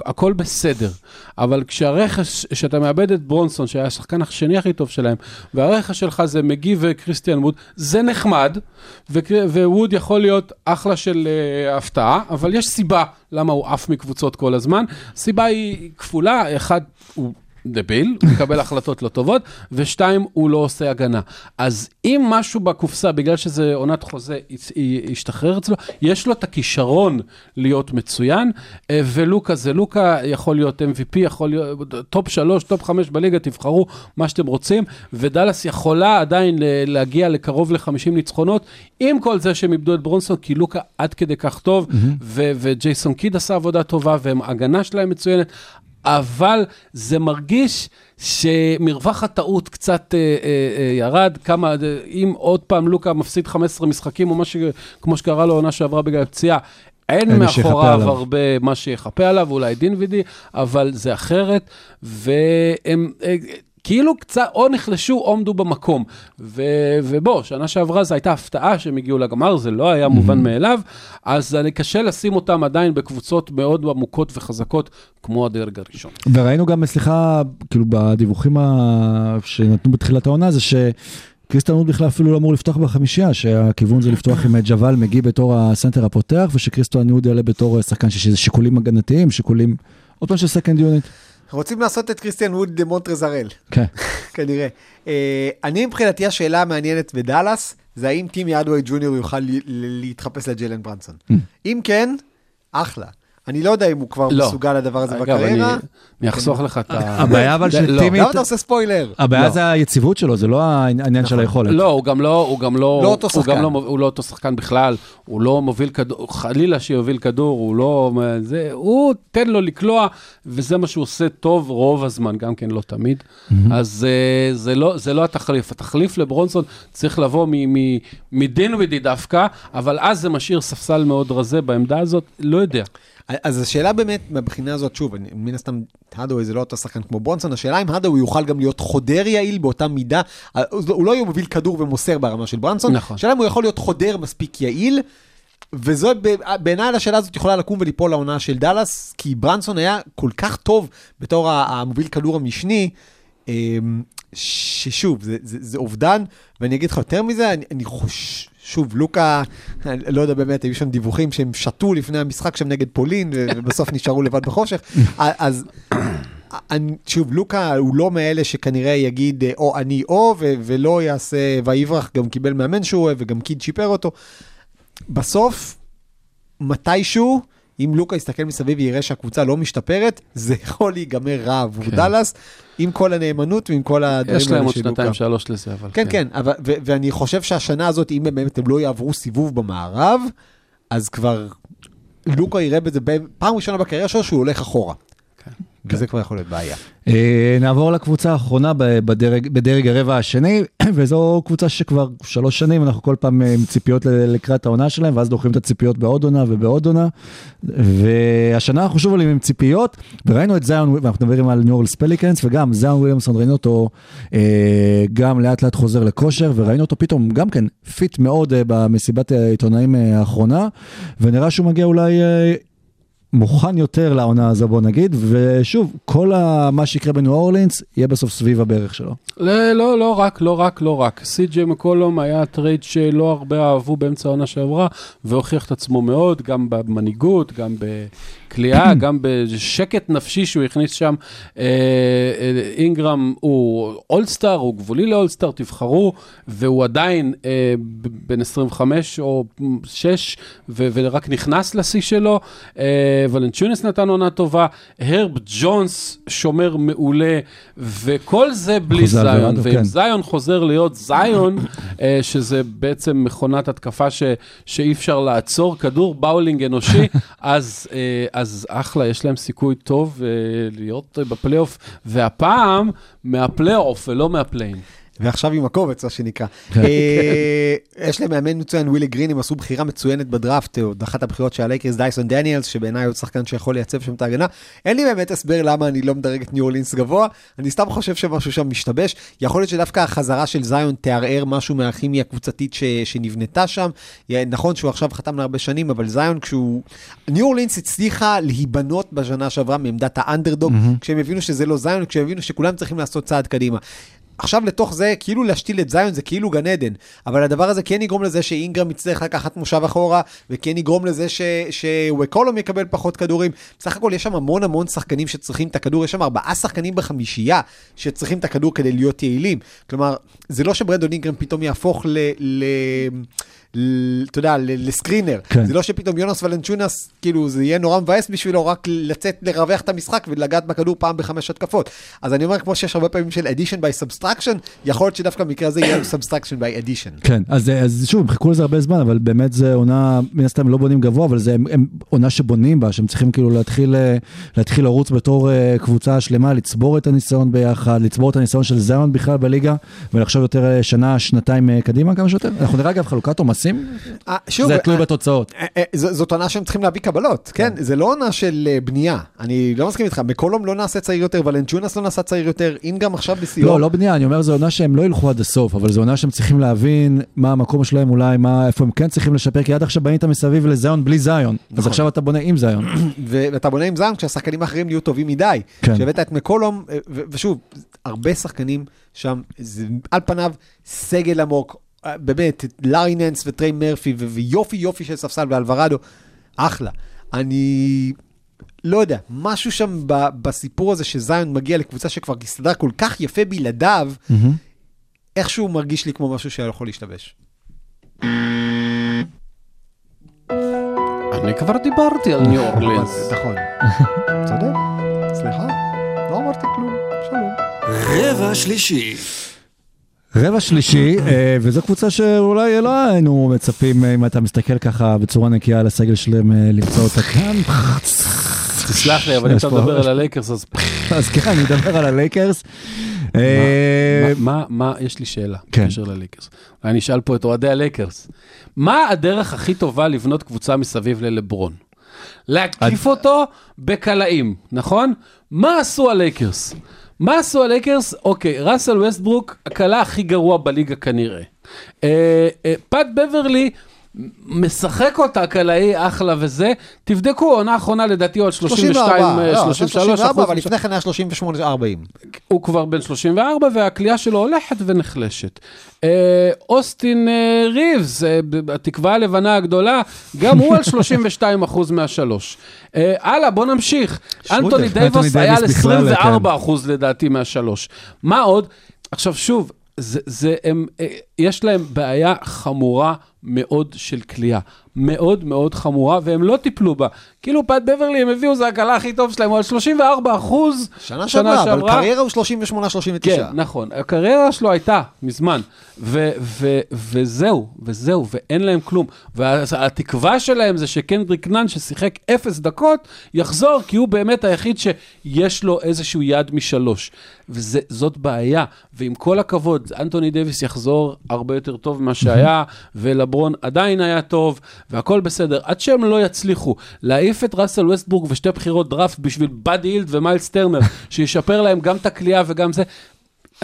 הכל בסדר. אבל כשהרכש, כשאתה מאבד את ברונסון, שהיה השחקן השני הכי טוב שלהם, והרכש שלך זה מגי וכריסטיאן ווד, זה נחמד, וווד יכול להיות אחלה של uh, הפתעה, אבל יש סיבה למה הוא עף מקבוצות כל הזמן. הסיבה היא כפולה, אחד, הוא דביל, הוא מקבל החלטות לא טובות, ושתיים, הוא לא עושה הגנה. אז אם משהו בקופסה, בגלל שזה עונת חוזה, ישתחרר אצלו, יש לו את הכישרון להיות מצוין, אה, ולוקה זה לוקה, יכול להיות MVP, יכול להיות top שלוש, top חמש בליגה, תבחרו מה שאתם רוצים, ודאלאס יכולה עדיין להגיע לקרוב ל-50 ניצחונות, עם כל זה שהם איבדו את ברונסון, כי לוקה עד כדי כך טוב, ו- וג'ייסון קיד עשה עבודה טובה, וההגנה שלהם מצוינת. אבל זה מרגיש שמרווח הטעות קצת אה, אה, אה, ירד, כמה, אה, אם עוד פעם לוקה מפסיד 15 משחקים, או מה ש... כמו שקרה לו עונה שעברה בגלל פציעה, אין מאחוריו. הרבה מה שיכפה עליו, אולי דין וידי, אבל זה אחרת, והם... כאילו קצת או נחלשו או עמדו במקום. ו, ובוא, שנה שעברה זו הייתה הפתעה שהם הגיעו לגמר, זה לא היה מובן מאליו, אז אני קשה לשים אותם עדיין בקבוצות מאוד עמוקות וחזקות, כמו הדרג הראשון. וראינו גם, סליחה, כאילו בדיווחים ה- שנתנו בתחילת העונה, זה שכריסטיאן ווד בכלל אפילו לא אמור לפתוח בחמישייה, שהכיוון זה לפתוח עם ג'אווייל מגי בתור הסנטר הפותח, ושכריסטיאן ווד יעלה בתור שחקן שיש איזה שיקולים הגנתיים, שיקולים, עוד פעם של second unit. רוצים לעשות את כריסטיאן ווד למונטרז הארל, כן. כנראה. אה, אני מבחינתי השאלה המעניינת בדאלאס, זה האם טים הארדווי ג'וניור יוכל להתחפש לג'יילן ברונסון. אם כן, אחלה. אני לא יודע אם הוא כבר לא. מסוגל לדבר הזה אגב, אני, בקריירה. אני אחסוך לך את ה... הבעיה אבל של לא. טימי- למה אתה עושה ספוילר? הבעיה לא. זה היציבות שלו, זה לא העניין של היכולת. לא, הוא גם לא, הוא גם לא, לא אותו הוא גם שחקן. לא, הוא לא אותו שחקן בכלל, הוא לא מוביל כדור, חלילה שיוביל כדור, הוא לא, זה, הוא תן לו לקלוע, וזה מה שהוא עושה טוב רוב הזמן, גם כן לא תמיד. אז אה, זה לא, זה לא התחליף, התחליף לברונסון צריך לבוא מ- מ- מדין ודי דווקא, אבל אז זה משאיר ספסל מאוד רזה בעמדה הזאת, לא יודע. אז השאלה באמת, מהבחינה הזאת, שוב, אני- מן הסתם, הדווי זה לא אותו שחקן כמו ברונסון, השאלה אם הדווי יוכל גם להיות חודר יעיל באותה מידה, הוא לא יהיה מוביל כדור ומוסר ברמה של ברנסון, נכון. השאלה אם הוא יכול להיות חודר מספיק יעיל, וזו בעיניי השאלה הזאת יכולה לקום וליפול לעונה של דאלאס, כי ברנסון היה כל כך טוב בתור המוביל כדור המשני, אמ, ששוב, זה, זה, זה אובדן, ואני אגיד לך יותר מזה, אני, אני חוש... שוב, לוקה, לא יודע באמת, היו שם דיווחים שהם שתו לפני המשחק שם נגד פולין, ובסוף נשארו לבד בחושך. אז שוב, לוקה הוא לא מאלה שכנראה יגיד אה, או אני או, ו- ולא יעשה, ויברח גם קיבל מאמן שהוא אוהב, וגם קיד שיפר אותו. בסוף, מתישהו, אם לוקה יסתכל מסביב ויראה שהקבוצה לא משתפרת, זה יכול להיגמר רע עבור כן. דאלאס, עם כל הנאמנות ועם כל הדברים יש להם עוד של לוקה. שנתיים, שלוש לזה, אבל כן, כן, אבל, ו- ואני חושב שהשנה הזאת, אם באמת הם לא יעברו סיבוב במערב, אז כבר לוקה יראה בזה פעם ראשונה בקריירה שלו שהוא הולך אחורה. כן. וזה כבר יכול להיות בעיה. אה, נעבור לקבוצה האחרונה בדרג, הרבע השני, וזו קבוצה שכבר שלוש שנים אנחנו כל פעם אה, עם ציפיות לקראת העונה שלהם, ואז דוחים את הציפיות בעוד עונה ובעוד עונה. והשנה אנחנו שוב עולים עם ציפיות, וראינו את זיון, ואנחנו מדברים על ניו אורלינס פליקנס, וגם זיון וויליאמסון, ראינו אותו אה, גם לאט לאט חוזר לכושר, וראינו אותו פתאום גם כן fit מאוד במסיבת העיתונאים האחרונה, ונראה שהוא מגיע אולי... מוכן יותר לעונה הזו בוא נגיד, ושוב, כל ה- מה שיקרה בניו אורלינס יהיה בסוף סביב הברך שלו. לא, לא, לא רק, לא רק, לא רק. סי.ג'יי מקולום היה טרייד שלא הרבה אהבו באמצע העונה שעברה, והוכיח את עצמו מאוד, גם במנהיגות, גם בקליעה, גם בשקט נפשי שהוא הכניס שם. אה, אה, אינגרם הוא אולסטאר, הוא גבולי לאולסטאר, תבחרו, והוא עדיין אה, בן 25 או 6, ו- ורק נכנס לשיא שלו. אה, ולנצ'ונס נתן עונה טובה, הרב ג'ונס שומר מעולה, וכל זה בלי זיון. ואם כן. זיון חוזר להיות זיון, אה, שזה בעצם מכונת התקפה ש, שאי אפשר לעצור, כדור באולינג אנושי, אז, אה, אז אחלה, יש להם סיכוי טוב אה, להיות בפלייאוף, והפעם מהפלייאוף ולא מהפליי-אין. ועכשיו עם הקובץ, מה שנקרא. כן. אה, יש להם מאמן מצוין, ווילי גרין, הם עשו בחירה מצוינת בדראפט, עוד אחת הבחירות של הלייקרס, דייסון דניאלס, שבעיניי עוד שחקן שיכול לייצב שם את ההגנה. אין לי באמת הסבר למה אני לא מדרג את ניו אורלינס גבוה, אני סתם חושב שמשהו שם משתבש. יכול להיות שדווקא החזרה של זיון תערער משהו מהכימיה הקבוצתית ש- שנבנתה שם. נכון שהוא עכשיו חתם להרבה שנים, אבל זיון כשהוא... ניו אורלינס הצליחה להיבנות בשנה שעברה מעמדת האנדרדוג, כשהם הבינו שזה לא זיון, כשהם הבינו שכולם צריכים לעשות צעד קדימה. עכשיו לתוך זה, כאילו להשתיל את זיון זה כאילו גן עדן, אבל הדבר הזה כן יגרום לזה שאינגרם יצטרך לקחת מושב אחורה, וכן יגרום לזה ש- שווקולום יקבל פחות כדורים. בסך הכל יש שם המון המון שחקנים שצריכים את הכדור, יש שם ארבעה שחקנים בחמישייה שצריכים את הכדור כדי להיות יעילים. כלומר, זה לא שברנדון אינגרם פתאום יהפוך ל... ל... אתה יודע, לסקרינר. כן. זה לא שפתאום יונס ולנצ'ונס, כאילו, זה יהיה נורא מבאס בשבילו רק לצאת, לרווח את המשחק ולגעת בכדור פעם בחמש התקפות. אז אני אומר, כמו שיש הרבה פעמים של addition by subtraction, יכול להיות שדווקא במקרה הזה יהיה subtraction by addition. כן, אז, אז שוב, הם חיכו לזה הרבה זמן, אבל באמת זה עונה, מן הסתם לא בונים גבוה, אבל זה הם, הם עונה שבונים בה, שהם צריכים כאילו להתחיל, אה, להתחיל לרוץ בתור אה, קבוצה שלמה, לצבור את הניסיון ביחד, לצבור את הניסיון של זיון בכלל בליגה, ולחשוב יותר אה, שנה, שנתיים אה, קדימה כמה שיותר. אנחנו נראה אגב חלוקת עומסים, אה, שוב, זה תלוי אה, בתוצאות. אה, זאת עונה שהם צריכים להביא קבלות, כן? זה לא עונה של בנייה. אני לא מסכים איתך, מקולום לא נעשה צעיר יותר, ולנצ'ונס לא נעשה צעיר יותר, אינגרם עכשיו בשיאו. לא, לא בנייה, אני אומר, זו עונה שהם לא ילכו עד הסוף, אבל זו עונה שהם צריכים להבין מה המקום שלהם אולי, מה, איפה הם כן צריכים לשפר, כי עד עכשיו בנית מסביב לזיון בלי זיון, אז נכון. עכשיו אתה בונה עם זיון. ואתה בונה עם זעם כשהשחקנים האחרים נהיו טובים מדי. כן. כשהבאת את מקולום, ושוב, הרבה שחקנים שם, זה על פניו סגל עמוק, באמת, לארי ננס וטריי מרפי, ו- ויופי יופי של ספסל ואלוורדו, אחלה. אני לא יודע, משהו שם ב- בסיפור הזה שזיון מגיע לקבוצה שכבר הסתדרה כל כך יפה בלעדיו, איכשהו מרגיש לי כמו משהו שהיה יכול להשתבש. אני כבר דיברתי על ניו אורלינס. נכון. צודק, סליחה, לא אמרתי כלום, שלום. רבע שלישי. רבע שלישי, אה, וזו קבוצה שאולי לא היינו מצפים, אה, אם אתה מסתכל ככה בצורה נקייה על הסגל שלהם, אה, למצוא אותה כאן. תסלח לי, אבל אם אתה מדבר על הלייקרס, אז אז כן, אני מדבר על הלייקרס. מה, יש לי שאלה, כן. בקשר ללייקרס. אני אשאל פה את אוהדי הלייקרס. מה הדרך הכי טובה לבנות קבוצה מסביב ללברון? להקיף אותו בקלעים, נכון? מה עשו הלייקרס? מה עשו הלייקרס? אוקיי, ראסל ווסטברוק, הקלע הכי גרוע בליגה כנראה. אה, אה, פט בברלי משחק אותה קלעי אחלה וזה, תבדקו, עונה האחרונה לדעתי הוא על 32, 34, אה, לא, 33 34, אחוז. אבל לפני כן היה 38-40. הוא כבר בן 34 והקליעה שלו הולכת ונחלשת. אה, אוסטין אה, ריבס, אה, התקווה הלבנה הגדולה, גם הוא על 32 אחוז מהשלוש. אה, הלאה, בוא נמשיך. אנטוני דייווס היה על דייוויס בכלל, 24 אחוז לדעתי מהשלוש. מה עוד? עכשיו שוב, זה, זה, הם, יש להם בעיה חמורה מאוד של כליאה. מאוד מאוד חמורה, והם לא טיפלו בה. כאילו פאט בברלי, הם הביאו, זה הקלה הכי טוב שלהם, הוא על 34 אחוז. שנה שעברה, אבל קריירה הוא 38-39. כן, נכון. הקריירה שלו הייתה מזמן, ו- ו- וזהו, וזהו, ואין להם כלום. והתקווה שלהם זה שקנדריק נאן, ששיחק אפס דקות, יחזור, כי הוא באמת היחיד שיש לו איזשהו יד משלוש. וזאת בעיה, ועם כל הכבוד, אנטוני דייוויס יחזור הרבה יותר טוב ממה שהיה, ולברון עדיין היה טוב, והכל בסדר. עד שהם לא יצליחו להעיף את ראסל ווסטברוק ושתי בחירות דראפט בשביל באדי הילד ומיילס טרנר, שישפר להם גם את הקליעה וגם זה.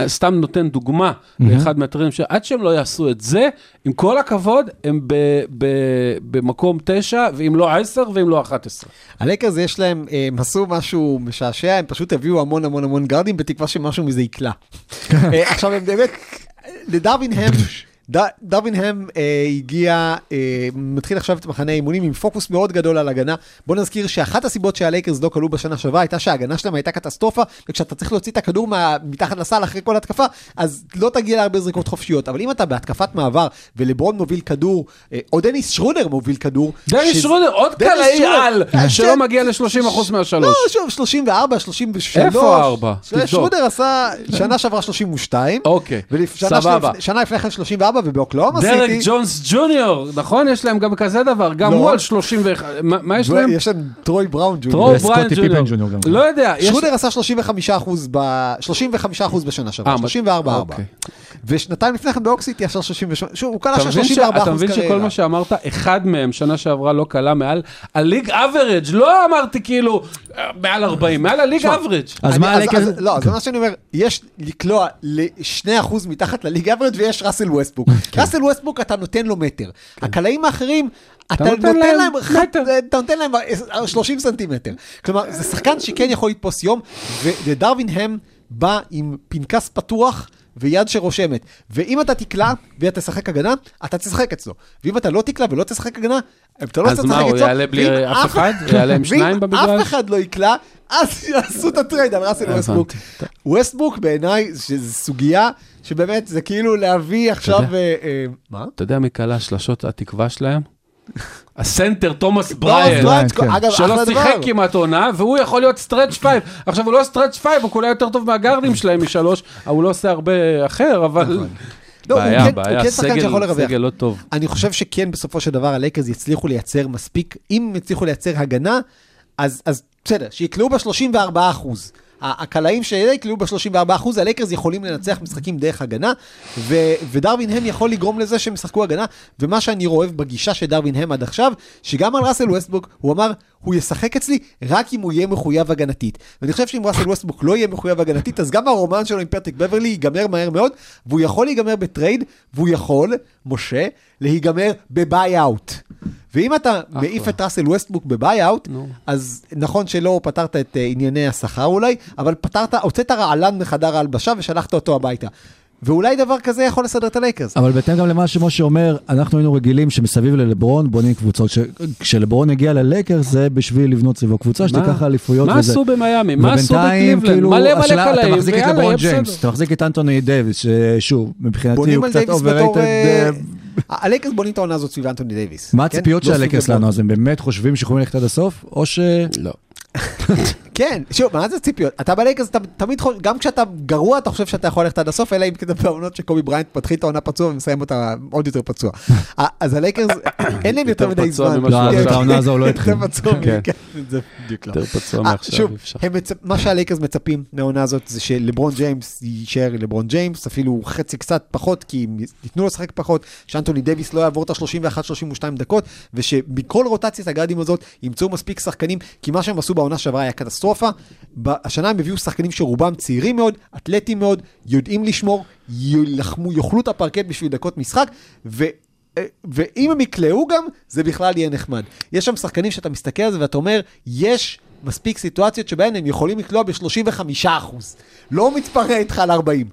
סתם נותן דוגמה לאחד מהטריידים, שעד שהם לא יעשו את זה, עם כל הכבוד, הם ב, ב, במקום תשע, ואם לא עשר, ואם לא אחת עשרה. הלייקרס יש להם, אה, הם עשו משהו משעשע, הם פשוט הביאו המון המון המון גארדים, בתקווה שמשהו מזה יקלע. אה, עכשיו הם באמת, לדרווין האם, ד- דרווין האם אה, הגיע, אה, מתחיל עכשיו את מחנה האימונים עם פוקוס מאוד גדול על הגנה. בוא נזכיר שאחת הסיבות שהלייקרס לא קלעו בשנה שעברה הייתה שההגנה שלהם הייתה קטסטרופה, וכשאתה צריך להוציא את הכדור מה- מתחת לסל אחרי כל התקפה, אז לא תגיע להרבה זריקות חופשיות. אבל אם אתה בהתקפת מעבר, ולברון מוביל כדור, אה, או דניס שרודר מוביל כדור, דניס שזה- שרודר, עוד קלעי על, שלא כן. מגיע ל-30% מהשלוש. לא, שוב, 34, 33. איפה הארבע? תבדוק. שרודר עשה, שנה שעברה 32. אוקיי, סבבה. שנה לפני כן 34, ובאוקלאומה דרק סיטי, ג'ונס ג'וניור, נכון? יש להם גם כזה דבר, גם לא. הוא על 31. מה מה יש להם? יש להם טרוי בראון ג'וניור. בריין פיפן ג'וניור. ג'וניור גם. לא יודע, יש... שרודר עשה 35% ב... 35% בשנה שעברה, אה, 34 4 אוקיי. ושנתיים לפני כן באוקסיטי ישר 38, שוב, הוא קלע אתה שם מבין ש- 34 אתה מבין שכל מה שאמרת, אחד מהם שנה שעברה לא קלע מעל ה league average, לא אמרתי כאילו מעל 40, מעל ה league average. אז מה הלייקרס... לא, זה מה שאני אומר, יש לקלוע ל-2% מתחת ל league average ויש ראסל ווסטברוק. ראסל ווסטברוק אתה נותן לו מטר. הקלעים האחרים, אתה נותן להם. אתה נותן להם אה, 30 סנטימטר. כלומר, זה שחקן שכן יכול לתפוס יום, ודרווין האם בא עם פנקס פתוח. ויד שרושמת, ואם אתה תקלע ואתה תשחק הגנה, אתה תשחק אצלו. ואם אתה לא תקלע ולא תשחק הגנה, אתה לא אז תשחק מה, אצלו. הוא יעלה בלי אף אחד? יעלה עם שניים במגרש? ואם אף אחד לא יקלע, אז יעשו את הטרייד על ראסל. ווסטברוק. ווסטברוק בעיניי, שזו סוגיה שבאמת זה כאילו להביא עכשיו... אה, אה, מה? אתה יודע מי קלע שלשות התקווה שלהם? הסנטר תומאס בריין. בריינט, כן. אגב, שלא שיחק. כמעט עונה, והוא יכול להיות stretch five. עכשיו, הוא לא stretch five, הוא קולע יותר טוב מהגארדים שלהם משלוש, הוא לא עושה הרבה אחר, אבל... לא, הוא בעיה, כן- בעיה, כן סגל- לא טוב. אני חושב שכן, בסופו של דבר, הלייקרס יצליחו לייצר מספיק, אם יצליחו לייצר הגנה, אז בסדר, שיקלעו ב-34 אחוז. הקלעים שאלה יקלעו ב-34 אחוז, הלייקרס יכולים לנצח משחקים דרך הגנה, ו- ודרווין האם יכול לגרום לזה שהם ישחקו הגנה, ומה שאני אוהב בגישה של דרווין האם עד עכשיו, שגם על ראסל ווסטברוק, הוא אמר, הוא ישחק אצלי רק אם הוא יהיה מחויב הגנתית. ואני חושב שאם ראסל ווסטברוק לא יהיה מחויב הגנתית, אז גם הרומן שלו עם פטריק בברלי ייגמר מהר מאוד, והוא יכול להיגמר בטרייד, והוא יכול, משה, להיגמר ב buyout. ואם אתה מעיף את ראסל ווסטברוק ב buyout. אז נכון שלא פתרת את אה, ענייני השכר אולי, אבל פתרת, הוצאת רעלן מחדר ההלבשה ושלחת אותו הביתה. ואולי דבר כזה יכול לסדר את הלייקרס. אבל בהתאם גם למה שמשה אומר, אנחנו היינו רגילים שמסביב ללברון בונים קבוצות. ש- כשלברון הגיע ללייקרס זה בשביל לבנות סביבו קבוצה שתיקח אליפויות מה וזה. עשו במיאמי? מה עשו בקליבלנד? כאילו, מלא מלא השאלה, קלעים, אתה מחזיק את לברון ג'יימס. אתה מחזיק את אנטוני דייוויס, ששוב, מבחינתי בונים הוא על קצת דייוויס בתור... overrated. הלייקרס בונים את העונה הזאת סביב אנטוני דייוויס. מה כן? הציפיות לא של הלייקרס. לנו? אז הם באמת חושבים שיכולים ללכת עד הסוף? או ש... לא. כן, שוב, מה זה ציפיות? אתה בלייקרס, אתה תמיד חושב, גם כשאתה גרוע, אתה חושב שאתה יכול ללכת עד הסוף, אלא אם כן בעונות שקובי בריינט מתחיל את העונה פצוע ומסיים אותה עוד יותר פצוע. 아, אז הלייקרס, אין להם יותר מדי זמן. לא, עכשיו. את העונה הזו לא התחיל. יותר פצוע, כן. כן, זה בדיוק לא. יותר פצוע אה, מעכשיו, שוב, אי אפשר. מה שהלייקרס מצפים מהעונה הזאת זה שלברון ג'יימס יישאר לברון ג'יימס, אפילו חצי קצת פחות, כי הם ייתנו לו לשחק פחות, שאנטוני דייוויס לא יעבור את ה-31-32 דקות, ושמכל רוטציית הגארדים הזאת ימצאו מספיק שחקנים, כי מה שהם עשו בעונה שעברה היה קטסטרופה. השנה הם הביאו שחקנים שרובם צעירים מאוד, אתלטים מאוד, יודעים לשמור, יילחמו, יאכלו את הפרקט בשביל דקות משחק, ו... אה, ואם הם יקלעו גם, זה בכלל יהיה נחמד. יש שם שחקנים שאתה מסתכל על זה ואתה אומר, יש מספיק סיטואציות שבהן הם יכולים לקלוע ב-35%. לא מתפרע איתך על 40.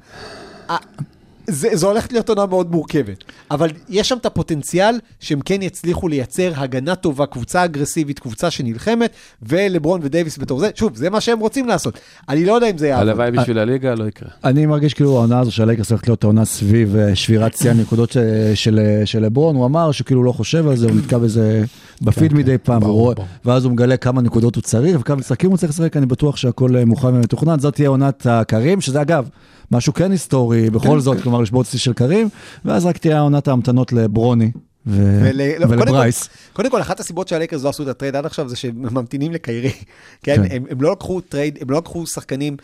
אה, זה, זה הולך להיות עונה מאוד מורכבת. אבל יש שם את הפוטנציאל שהם כן יצליחו לייצר הגנה טובה, קבוצה אגרסיבית, קבוצה שנלחמת, ולברון ודייוויס בתור זה. שוב, זה מה שהם רוצים לעשות. אני לא יודע אם זה יעבוד. הלוואי בשביל הליגה, לא יקרה. אני מרגיש כאילו העונה הזו של הלייקרס הולכת להיות העונה סביב אה, שבירת שיא הנקודות ש- של, של לברון, הוא אמר שכאילו לא חושב על זה, הוא נתקע בזה בפיד מדי פעם, ברור, והוא רואה- ברור. ואז הוא מגלה כמה נקודות הוא צריך וכמה משחקים הוא צריך לשחק, אני בטוח שהכל אה, מוכן ומתוכנן, זאת תהיה עונת הקארים, שזה אגב, משהו כן היסטורי, בכל זאת, כלומר לשבור את של קארים, ואז רק תהיה עונת ההמתנות לברוני ו- ול- לא, קודם כל- ולברייס. קודם כל, אחת הסיבות שהלייקרס לא עשו את הטרייד עד עכשיו זה שהם ממתינים לקיירי. כן, כן. הם, הם לא לקחו טרייד, הם לא לקחו שחקנים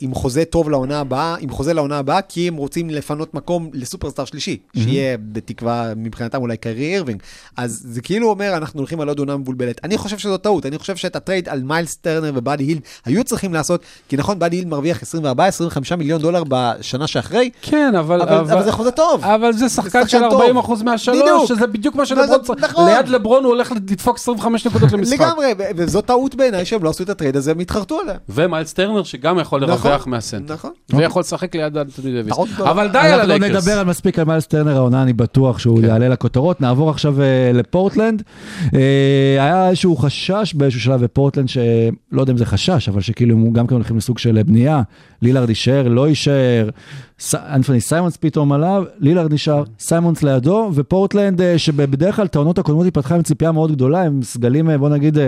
עם חוזה טוב לעונה הבאה, עם חוזה לעונה הבאה, כי הם רוצים לפנות מקום לסופרסטאר שלישי, שיהיה בתקווה מבחינתם אולי קיירי אירווינג. אז זה כאילו אומר, אנחנו הולכים על עוד עונה מבולבלת. אני חושב שזו טעות, אני חושב שאת הטרייד על מיילס טרנר ובאדי היל היו צריכים לעשות, כי נכון, באדי היל מרוויח 24-25 מיליון דולר בשנה שאחרי, כן, אבל... אבל, אבל זה חוזה טוב. אבל זה שחקן שחקן של טוב. 40 אחוז מהשלוש, בדיוק. שזה בדיוק מה שלברון צריך. נכון. ליד לברון הוא הולך לדפוק 25 נקודות למשחק. לגמרי, וזו טעות בעיניי שהם לא עשו את הטרייד הזה, הם התחרטו עליה. ומיילס טרנר שגם יכול נכון, לרווח מהסנטר. נכון. ויכול לשחק ליד אנטוני דייוויס. טעות גדולה. אבל די על אנחנו לא הלייקרס. נדבר על מספיק על מיילס טרנר העונה, אני בטוח שהוא כן. יעלה לכותרות. נעבור עכשיו אה, לפורטלנד. אה, היה איזשהו חשש באיזשהו שלב בפורטלנד, שלא יודע אם זה חשש, אבל שכאילו הם גם כן הולכים לסוג של בנייה. לילארד יישאר, לא יישאר. אנפרני סיימונס פתאום עליו, לילארד נשאר, סיימונס לידו, ופורטלנד, אה, שבדרך כלל את העונות הקודמות היא פתחה עם ציפייה מאוד גדולה, הם סגלים, בוא נגיד,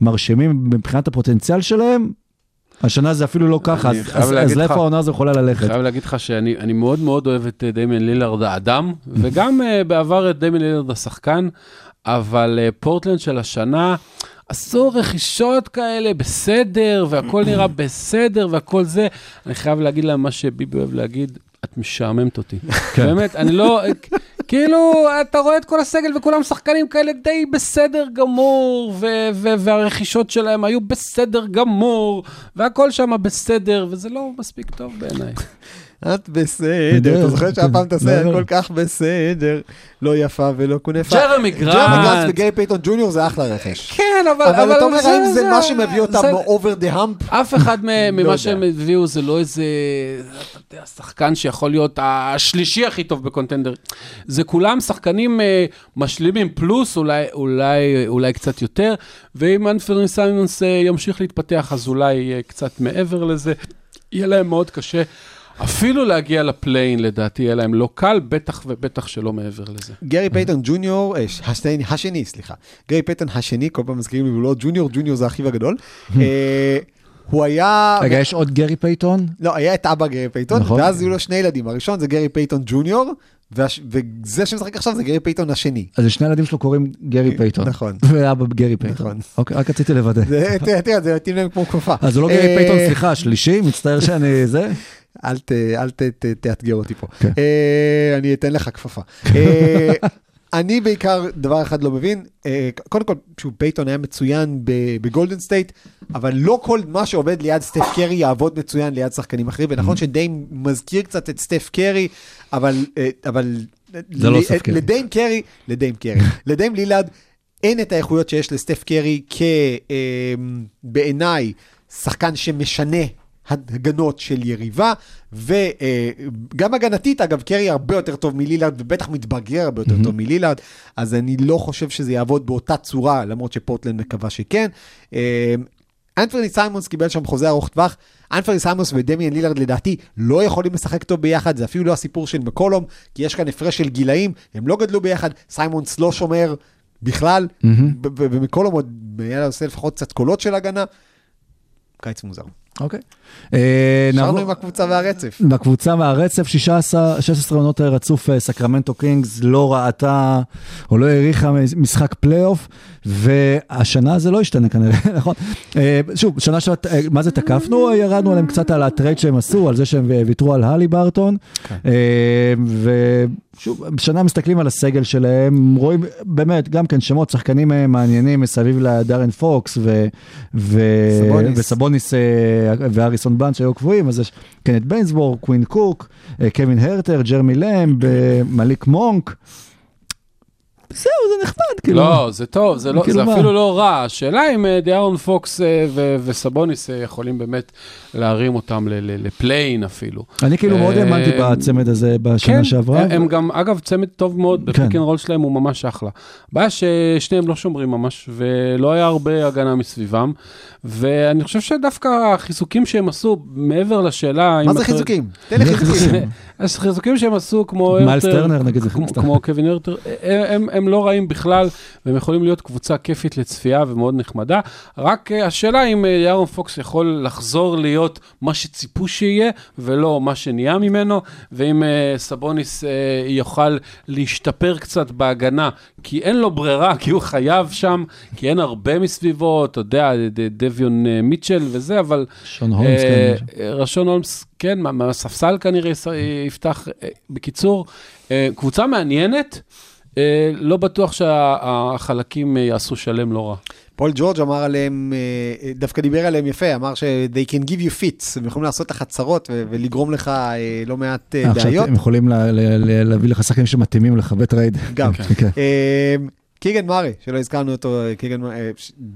מרשימים מבחינת הפוטנציאל שלהם. השנה זה אפילו לא ככה, אז, אני אז, אז לאיפה העונה הזו יכולה אני ללכת? חייב להגיד לך שאני אני מאוד מאוד אוהב את אה, דמיין לילארד האדם, וגם אה, בעבר את דמיין לילארד השחקן, אבל אה, פורטלנד של השנה, עשו רכישות כאלה בסדר, והכל נראה בסדר, והכל זה. אני חייב להגיד להם מה שביבי אוהב להגיד, את משעממת אותי. באמת, אני לא, כאילו, אתה רואה את כל הסגל וכולם שחקנים כאלה די בסדר גמור, ו- ו- והרכישות שלהם היו בסדר גמור, והכל שם בסדר, וזה לא מספיק טוב בעיניי. את בסדר, אתה זוכר אתה עושה לא, לא. כל כך בסדר, לא יפה ולא כונפה. ג'רמי ג'רמי גרנט. גרנט וגרי פייתון ג'וניור זה אחלה רכש. כן, אבל... אבל אתה אומר, האם זה מה שמביא אותם over the hump? אף אחד יודע. ממה שהם הביאו זה לא איזה, אתה יודע, שחקן שיכול להיות השלישי הכי טוב בקונטנדר. זה כולם שחקנים אה, משלימים פלוס, אולי, אולי, אולי קצת יותר, ואם אנפרני סיימונס אה, ימשיך להתפתח, אז אולי יהיה קצת מעבר לזה. יהיה להם מאוד קשה. אפילו להגיע לפליי אין, לדעתי, יהיה להם לא קל, בטח ובטח שלא מעבר לזה. גרי פייתון ג'וניור, אה, השני, השני, סליחה. גרי פייתון השני, כל פעם מזכירים לי, הוא לא ג'וניור, ג'וניור זה אחיו הגדול. אה, הוא היה... רגע, יש עוד גרי פייתון? לא, היה את אבא גרי פייתון, נכון. ואז היו לו שני ילדים. הראשון זה גרי פייתון ג'וניור, והש- וזה שמשחק עכשיו זה גרי פייתון השני. אז שני הילדים שלו קוראים גרי פייתון. נכון. ואבא גרי פייתון. נכון. אוקיי, רק רציתי לוודא. זה- תראה, זה מתאים להם כמו כפפה. אז הוא לא גרי אה, פייתון, סליחה, שלישי, מצטער שאני זה. אל ת- אל ת- ת- תאתגר אותי פה. כן. אה, אני אתן לך כפפה. אה, אני בעיקר דבר אחד לא מבין, אה, קודם כל, שוב, פייתון היה מצוין בגולדן סטייט, אבל לא כל מה שעובד ליד סטף קרי יעבוד מצוין ליד שחקנים אחרים, ונכון Mm-hmm. שדי מזכיר קצת את סטף קרי, אבל... אה, אבל זה לא ל- סטף קרי. לדיים קרי, לדיים קרי, לדיים לילארד, אין את האיכויות שיש לסטף קרי כבעיניי שחקן שמשנה הגנות של יריבה, וגם הגנתית, אגב, קרי הרבה יותר טוב מלילארד, ובטח מתבגר הרבה יותר טוב מלילארד, אז אני לא חושב שזה יעבוד באותה צורה, למרות שפורטלנד מקווה שכן. אה, אנפרני סיימונס קיבל שם חוזה ארוך טווח. אנפרני סיימונס ודמיאן לילארד לדעתי לא יכולים לשחק טוב ביחד, זה אפילו לא הסיפור של מקולום, כי יש כאן הפרש של גילאים, הם לא גדלו ביחד, סיימונס לא שומר בכלל, ב- ומקולום עוד היה עושה לפחות קצת קולות של הגנה. קיץ מוזר. אוקיי. אה, נשארנו עם הקבוצה והרצף. בקבוצה מהרצף, 16, 16 עונות רצוף, אה, סקרמנטו קינגס לא ראתה או לא אירחה משחק פלייאוף, והשנה זה לא ישתנה כנראה, נכון? אה, שוב, שנה אה, מה זה תקפנו? ירדנו עליהם קצת על הטרייד שהם עשו, על זה שהם ויתרו על הליברטון, אה, ושוב, שנה מסתכלים על הסגל שלהם, רואים באמת גם כן שמות שחקנים מעניינים מסביב לדארן פוקס ו- ו- סבוניס. וסבוניס והריסון בארנס שהיו קבועים, אז יש קנט בייזמור, קווין קוק, אה, קווין הרטר, ג'רמי למב, אה, מליק מונק. זהו, זה נחמד, כאילו. לא, זה טוב, זה, לא, כאילו זה מה? אפילו לא רע. השאלה אם אה, דיארון פוקס אה, ו- וסבוניס אה, יכולים באמת להרים אותם ל- ל- לפליי-אין אפילו. אני כאילו מאוד האמנתי בצמד הזה בשנה כן, שעברה. הם, הם גם, אגב, צמד טוב מאוד, כן. ב pick and roll שלהם הוא ממש אחלה. הבעיה ששניהם לא שומרים ממש, ולא היה הרבה הגנה מסביבם, ואני חושב שדווקא החיזוקים שהם עשו, מעבר לשאלה... מה זה אתה- חיזוקים? תן לי חיזוקים. אז חיזוקים שהם עשו כמו מיילס טרנר, נגיד, זה כמו, סתם. כמו קווין הרטר, הם, הם לא רעים בכלל, והם יכולים להיות קבוצה כיפית לצפייה ומאוד נחמדה. רק אה, השאלה אם אה, ירון פוקס יכול לחזור להיות מה שציפו שיהיה, ולא מה שנהיה ממנו, ואם אה, סבוניס יוכל להשתפר קצת בהגנה, כי אין לו ברירה, כי הוא חייב שם, כי אין הרבה מסביבו, אתה יודע, דביון מיטשל וזה, אבל... שון הולמס, אה, כן. רשון הולמס, כן, מה- מהספסל כנראה יפתח. בקיצור, קבוצה מעניינת, לא בטוח שהחלקים אה, יעשו שלם לא רע. פול ג'ורג' אמר עליהם, אה, דווקא דיבר עליהם יפה, אמר ש-they can give you fits, הם יכולים לעשות לך צרות ו- ולגרום לך אה, לא מעט אה, אה, עכשיו בעיות. הם יכולים לה- ל- ל- להביא לך שחקנים שמתאימים לך בטרייד. גם. כן. אה, קיגן מארי, שלא הזכרנו אותו, אה, קיגן, אה,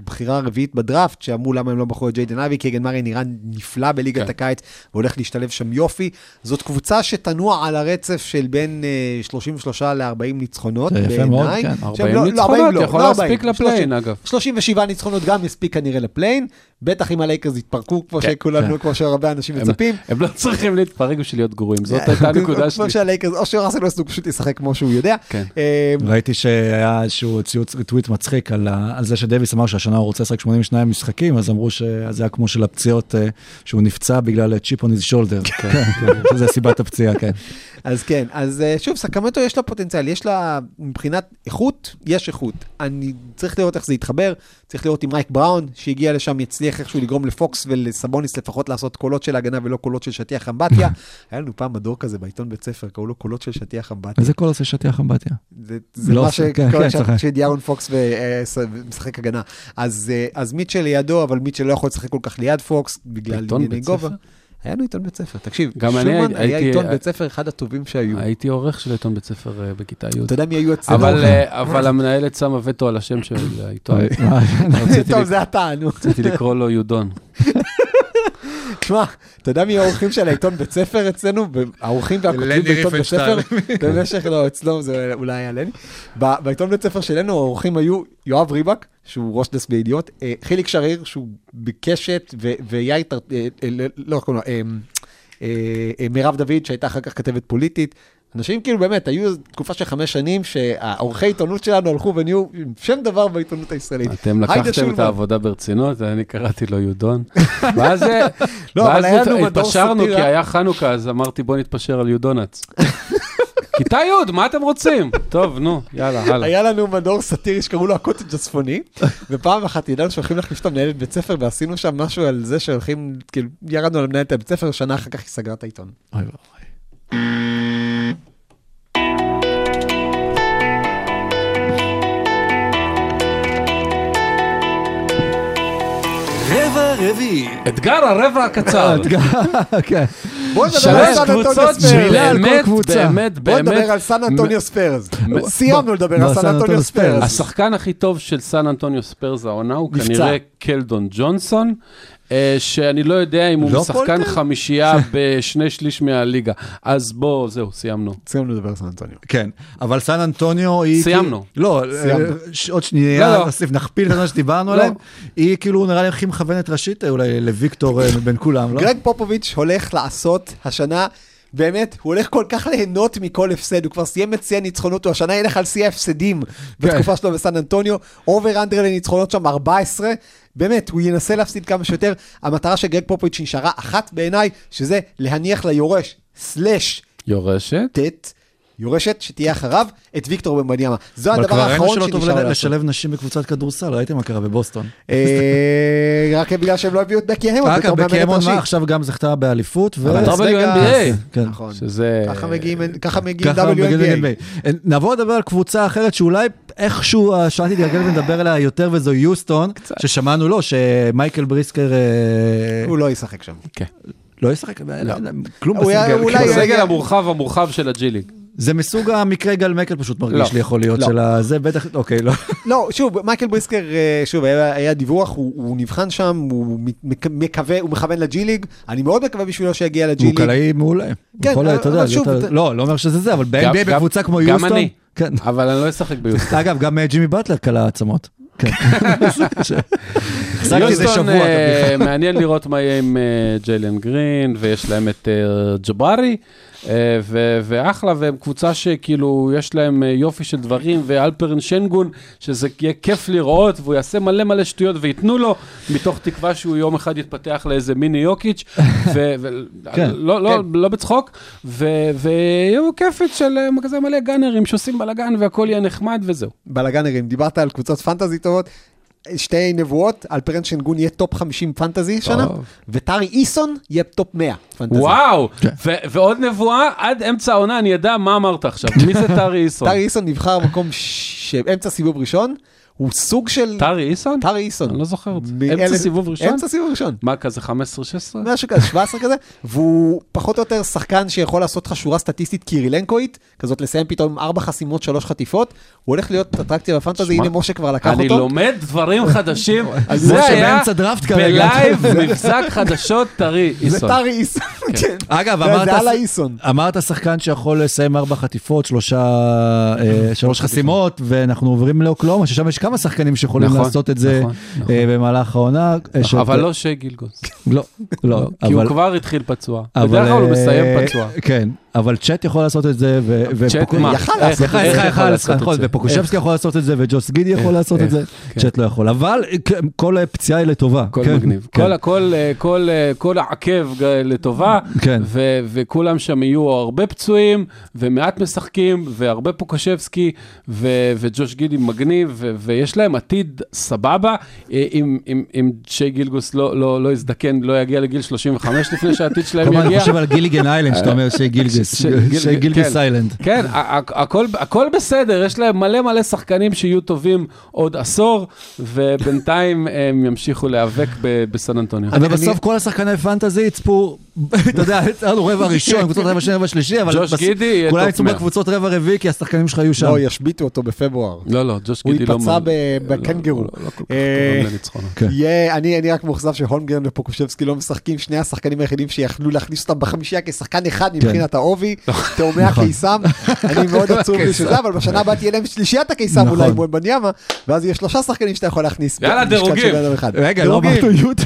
בחירה רביעית בדראפט, שאמרו למה הם לא בחרו את ג'יידן אייבי, קיגן מארי נראה נפלא בליגת כן. הקיץ, והולך להשתלב שם יופי. זאת קבוצה שתנוע על הרצף של בין אה, 33 ל-40 ניצחונות, זה יפה בעיניי. מאוד, כן. שהם 40 לא- לא, ניצחונות, 40 לא, יכול לא להספיק 40, לפליי-אין, 30. אגב. 37 ניצחונות גם יספיק כנראה לפליי-אין, בטח אם הלייקרס יתפרקו כמו כן, שכולנו, כן. כמו שהרבה אנשים מצפים. הם לא צריכים להתפרק בשביל להיות גרועים, זאת הייתה הנקודה שלי. כמו שהלייקרס, או שראסל ווסטברוק פשוט ישחק כמו שהוא יודע. כן. אה, ראיתי שהיה איזשהו ציוץ טוויט מצחיק על, זה שדוויס אמר שהשנה הוא רוצה לשחק 82 משחקים, אז אמרו שזה היה כמו של הפציעות, אה, שהוא נפצע בגלל chip shoulder. כן, כן, שזה סיבת הפציעה, כן. אז כן, אז אה, שוב, סקרמנטו יש לה פוטנציאל, יש לה, מבחינת איכות, יש איכות. אני צריך לראות איך זה יתחבר, צריך לראות אם מייק בראון, שהגיע לשם, יצליח איכשהו לגרום לפוקס ולסבוניס לפחות לעשות קולות של הגנה ולא קולות של שטיח אמבטיה. היה לנו פעם מדור כזה בעיתון בית ספר, קראו לו קולות של שטיח אמבטיה. איזה קול עושה שטיח אמבטיה? זה, זה לא, מה כן, כן, שקורה צוחק. שדיארון פוקס ומשחק הגנה. אז, אה, אז מיטשל לידו, אבל מיטשל לא יכול לשחק כל כך ליד פוקס, בגלל עיתון ענייני גובה. היה לנו עיתון בית ספר, תקשיב, שולמן היה עיתון בית ספר אחד הטובים שהיו. הייתי עורך של עיתון בית ספר אה, בכיתה י'. אתה יודע מי היו אצלנו? אבל, אה, אבל המנהלת שמה וטו על השם של העיתון. אה, טוב, זה אתה, נו. רציתי לקרוא לו יודון. תשמע, אתה יודע מי האורחים של העיתון בית ספר אצלנו? האורחים והכותבים בעיתון בית ספר? במשך, לא, אצלו זה אולי היה לני. בעיתון בית ספר שלנו האורחים היו יואב ריבק, שהוא ראש דסק בידיעות, אה, חיליק שריר, שהוא בקשת, ויאיר, אה, אה, לא איך קוראים לו, אה, אה, אה, מירב דוד, שהייתה אחר כך כתבת פוליטית. אנשים כאילו באמת, היו תקופה של חמש שנים שהעורכי עיתונות שלנו הלכו ונהיו עם שם דבר בעיתונות הישראלית. אתם לקחתם את. העבודה ברצינות, אני קראתי לו יודון. ואז לא, ואז התפשרנו. כי היה חנוכה, אז אמרתי בוא נתפשר על יודונץ. כיתה י', מה אתם רוצים? טוב, נו, יאללה, הלאה. היה לנו מדור סאטירי שקראו לו הקוטג' הצפוני, ופעם אחת ידענו שהולכים להחליף את המנהלת בית ספר, ועשינו שם משהו על זה שהולכים, כאילו, ירדנו על מנהלת הבית ספר, שנה אחר כך היא סגרה את העיתון. אוי ואבוי. רביעי. אתגר הרבע הקצר. כן. בוא נדבר על שלוש סן אנטוניו קבוצות ספיירס. מילה על כל שבאמת, קבוצה. באמת, בוא באמת, נדבר על סן אנטוניו ספיירס. סיימנו לדבר לא, על סן אנטוניו ספיירס. השחקן הכי טוב של סן אנטוניו ספיירס העונה הוא. כנראה קלדון ג'ונסון, שאני לא יודע אם הוא לא שחקן? חמישייה בשני שליש מהליגה. אז בוא, זהו, סיימנו. סיימנו לדבר על סן אנטוניו. כן, אבל סן אנטוניו היא... סיימנו. כאילו- לא, סיימנו. אה, ש- עוד שנייה, לא, לא. נוסיף, נכפיל את מה שדיברנו לא. עליהם. היא כאילו נראה לי הכי מכוונת ראשית אה, אולי לוויקטור אה, מבין כולם, לא? גרג פופוביץ' הולך לעשות השנה, באמת, הוא הולך כל כך ליהנות מכל הפסד, הוא כבר סיים את שיא הניצחונות, הוא השנה ילך על שיא ההפסדים בתקופה שלו בסן אנטוניו, over under לניצחונות שם 14, באמת, הוא ינסה להפסיד כמה שיותר. המטרה של גרג פופוביץ' נשארה אחת בעיניי, שזה להניח ליורש, slash יורשת. ט', יורשת שתהיה אחריו, את ויקטור וומבניאמה. זה אבל הדבר כבר ראינו האחרון שלא טוב שנשאר לו לעשות. לשלב נשים בקבוצת כדורסל, ראיתם מה קרה בבוסטון. אה, רק בגלל שהם לא הביאו את בקי האמון אגב, בתור מאמנת ראשית. מה עכשיו גם זכתה באליפות. ו- אבל WNBA. וגאס, כן. נכון. ככה מגיעים, WNBA. NBA. נעבור לדבר על קבוצה אחרת שאולי איכשהו השעה תתגלגל ונדבר עליה יותר וזו יוסטון, ששמענו לו שמייקל בריסקר אה, הוא לא ישחק שם. כן. לא ישחק, כלום הוא היה- בסגל. אולי- כאילו, הסגל המורחב המורחב של הג'י ליג. זה מסוג המקרה גל מקל פשוט לא. מרגיש לי יכול להיות לא. של הזה, בטח, אוקיי, לא. לא, שוב, מייקל בריסקר, אה, שוב, היה, היה דיווח, הוא, הוא נבחן שם, הוא מק- מקווה, הוא מכוון לג'י ליג, אני מאוד מקווה בשבילו שיגיע לג'י הוא ליג. קלעי מעולה. כן, יכול, אבל- אתה יודע, אבל שוב, אתה- לא, לא אומר שזה זה, אבל גם- ב-NBA גם- בקבוצה כמו גם יוסטון, אני. כן. אבל אני לא אשחק ביוסטון. אגב, גם אה, ג'ימי באטלר קלע עצמות. כן. החזקתי שבוע, אה. מעניין לראות מה יהיה עם אה, ג'יילן גרין, ויש להם את אה, ג'בארי, ו- ואחלה, והם קבוצה שכאילו, יש להם יופי של דברים, ואלפרן שנגון, שזה יהיה כיף לראות, והוא יעשה מלא מלא שטויות, וייתנו לו, מתוך תקווה שהוא יום אחד יתפתח לאיזה מיני יוקיץ', ו- ו- כן, לא- לא- לא בצחוק, ו- ויהיו כיפית של כזה מלא גאנרים שעושים בלאגן, והכל יהיה נחמד וזהו. בלאגנרים, דיברת על קבוצות פנטזי טובות, שתי נבואות, אלפרן שנגון יהיה טופ 50 פנטזי שנה. וטרי איסון יהיה טופ 100 פנטזי. וואו, כן. ועוד נבואה, עד אמצע העונה אני אדע מה אמרת עכשיו. מי זה טרי איסון? טרי איסון נבחר מקום ש- אמצע סיבוב ראשון, הוא סוג של... טרי איסון? טרי איסון. אני לא זוכר את זה. אמצע סיבוב ראשון? אמצע סיבוב ראשון. מה, כזה 15-16? משהו כזה, 17 כזה, והוא פחות או יותר שחקן שיכול לעשות לך שורה סטטיסטית קירילנקואית, כזאת לסיים פתאום עם ארבע חסימות, שלוש חטיפות, הוא הולך להיות אטרקציה בפנטזי, הנה משה כבר לקח אני אותו. לומד דברים חדשים. זה היה. בלייב מבזק חדשות טרי זה איסון. טרי איסון, כן. אגב, זה- אמרת, זה על האיסון. אמרת שחקן שיכול לסיים ארבע חטיפות, שלושה, אה, שלוש חסימות, ואנחנו עוברים לאוקלהומה, ששם יש כמה שחקנים שיכולים נכון, לעשות את זה נכון, נכון. אה, במהלך העונה. אה, ש- אבל לא שי גילגוס. לא, לא, כי הוא. כבר התחיל פצוע. אבל, בדרך כלל הוא אה, מסיים פצוע. כן, אבל צ'אט יכול לעשות את זה? ופוקושבסקי יכול לעשות את זה, וג'וס גידי יכול לעשות את זה, כן. צ'אט לא יכול. אבל כן, כל פציעה היא לטובה. הכל כן, מגניב. כל, אה, אה, כל העקב לטובה, וכולם שם יהיו הרבה פצועים, ומעט משחקים, והרבה פוקשבסקי, ו- וג'וש גידי מגניב, ויש להם עתיד סבבה, אה, אם, שי גילגוס לא, לא, לא יזדקן, לא יגיע לגיל 35 לפני שהעתיד כל שלהם הזמן אני יגיע. חושב על גיליגן איילנד, שאתה אומר שי גילגס, ש- גיל- שי גילגס כן. הכל, בסדר, יש להם מלא מלא שחקנים שיהיו טובים עוד עשור, ובינתיים הם ימשיכו להיאבק בסן אנטוניו. אבל בסוף כל השחקני פנטזי יצפו, אתה יודע, יצאנו רבע ראשון, קבוצות רבע שני, רבע שלישי, אבל ג'וש בס- גידי יהיה כולם יצאו 100. בקבוצות רבע רביעי, כי השחקנים שלך יהיו שם. לא, ישביתו אותו בפברואר. לא, לא, ג'וש הוא גידי לא... מ- ב- לא, בקנגרו. לא, לא אה. כן. אני, אני רק מאוכזב שהולמגרן ופוקושבסקי לא משחקים, שני השחקנים היחידים שיכלו להכניס אותם בחמישייה כשחקן אחד מבחינת העובי, תאומי נכון. הקיסם, אני מאוד עצוב לי שזה, אבל בשנה הבאה תהיה להם שלישיית הקיסם נכון. אולי מול בניאמה, ואז יהיה שלושה שחקנים שאתה יכול להכניס. יאללה, דירוגים. רגע, לא. אמרנו יוטה.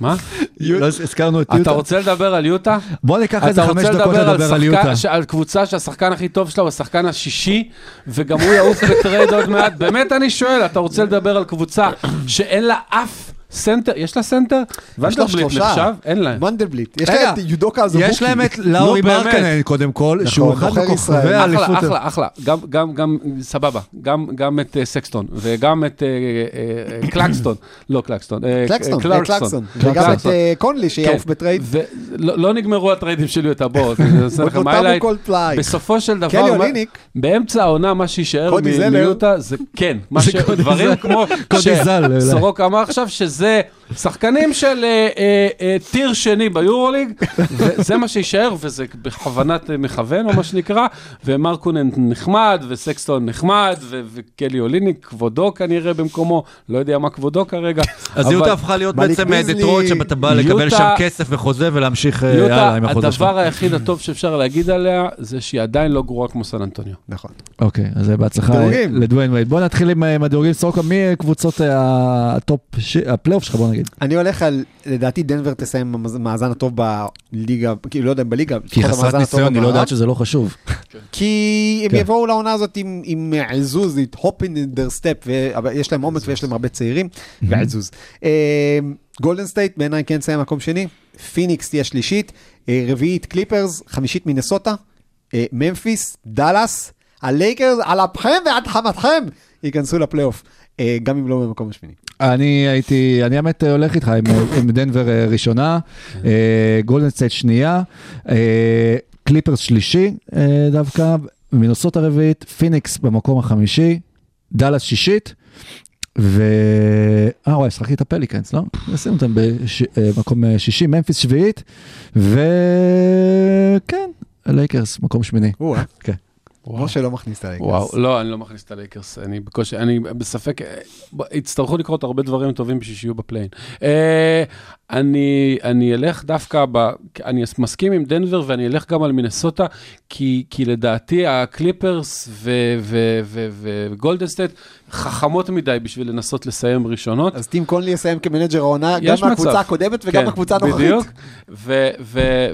מה? לא הזכרנו את אתה יוטה. רוצה לדבר על יוטה? בוא ניקח איזה אתה חמש רוצה דקות לדבר על לדבר על יוטה. שחקן, ש- על קבוצה שהשחקן הכי טוב שלה הוא השחקן השישי, וגם הוא יעוף בטרייד עוד מעט? באמת אני שואל, אתה רוצה לדבר על קבוצה שאין לה אף סנטר? יש לה סנטר? יש לה ונדרבילט שלושה. נחשב? אין להם. מנדלבליט. יש להם את יודוקה אזובוקי. יש להם את לאורי. מרקנן קודם כל, שהוא אחד מכוכבי. האליפות. אחלה, אחלה, אחלה. גם, גם, סבבה. גם, את אה, סקסטון, וגם את אה, אה, קלקסטון. לא קלקסטון. קלקסטון. קלקסון. וגם את קונלי שיעוף כן. בטרייד. ולא לא נגמרו הטריידים שלי את פלאי. בסופו של דבר. באמצע העונה, מה שיישאר. מיוטה זה כן, דברים. כמו קודי זל, אולי. שסורוקה אמר עכשיו, שזה הזה, שחקנים של אה, אה, אה, טיר שני ביורוליג, וזה מה שיישאר, וזה בכוונת מכוון, או מה שנקרא, ומרקונן נחמד, וסקסטון נחמד, ו- וקלי אוליניק, כבודו כנראה במקומו, לא יודע מה כבודו כרגע. אז אבל- יוטה הפכה להיות בעצם דטרויט שאתה בא לקבל יוטה- שם כסף וחוזה ולהמשיך אה, יוטה, הלאה עם החוזה שלך. הדבר היחיד הטוב שאפשר להגיד עליה, זה שהיא עדיין לא גרועה כמו סן אנטוניו. נכון. אוקיי, אז זה בהצלחה. לדוויין וייד. בוא נתחיל עם הדירוגים סורוקה, מי קבוצות הטופ, ש- הפלייאוף שלך, בוא נגיד. אני הולך על, לדעתי דנבר תסיים במאזן הטוב בליגה, כאילו לא יודע אם בליגה, כי חסרת ניסיון, היא לא. יודעת שזה לא חשוב. כי הם כן. יבואו לעונה הזאת עם- עם עזוז, עם hop in their step, אבל יש להם עומק ויש להם הרבה צעירים, ועזוז. גולדן סטייט בעיניי כן תסיים מקום שני, פיניקס תהיה שלישית, אה, רביעית קליפרס, חמישית מינסוטה, אה, ממפיס, דאלאס, הלייקרס על אפכם ועד חמתכם ייכנסו לפלייאוף, גם אם לא במקום השמיני. אני הייתי, אני האמת הולך איתך עם, עם דנבר אה, ראשונה, אה, סטייט שנייה, אה, קליפרס שלישי אה, דווקא, מינסוטה רביעית, פיניקס במקום החמישי, דאלאס שישית, ו... אה וואי, שחקתי את הפליקנס, לא? נשים אותם במקום אה, שישי, ממפיס שביעית, וכן, הלייקרס מקום שמיני. או, אה? כן. משה לא מכניס את הלייקרס. וואו, לא, אני לא מכניס את הלייקרס, אני בקושי, אני בספק, אה, יצטרכו לקרות הרבה דברים טובים בשביל שיהיו ב play-in. אה, אני, אני אלך דווקא, ב, אני מסכים עם דנבר ואני אלך גם על מינסוטה, כי, כי לדעתי הקליפרס וגולדן סטייט חכמות מדי בשביל לנסות לסיים ראשונות. אז טים קונלי יסיים כ manager העונה, גם מהקבוצה. הקודמת וגם כן, מהקבוצה הנוכחית. בדיוק,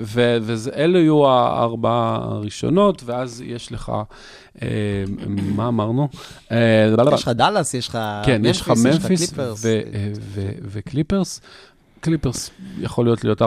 ואלו יהיו הארבעה הראשונות, ואז יש לך, אה, מה אמרנו? אה, יש לך דאלאס, יש לך כן, יש לך ממפיס, ממפיס קליפרס. ו- ו- וקליפרס. קליפרס יכול להיות להיות 4-5,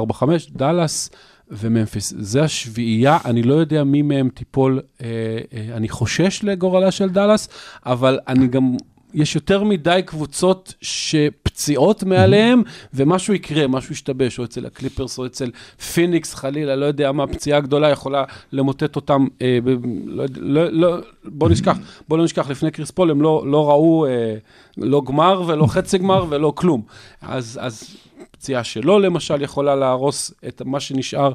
דאלאס וממפיס. זה השביעייה, אני לא יודע מי מהם תיפול, אה, אה, אני חושש לגורלה של דאלאס, אבל אני גם, יש יותר מדי קבוצות שפציעות מעליהם, ומשהו יקרה, משהו ישתבש, או אצל הקליפרס או אצל פיניקס חלילה, לא יודע מה, פציעה גדולה יכולה למוטט אותם, אה, ב, לא, לא, לא, בוא נשכח, בוא לא נשכח, לפני קריס פול הם לא, לא ראו אה, לא גמר ולא חצי גמר ולא כלום. אז, אז פציעה שלו למשל יכולה להרוס את מה שנשאר.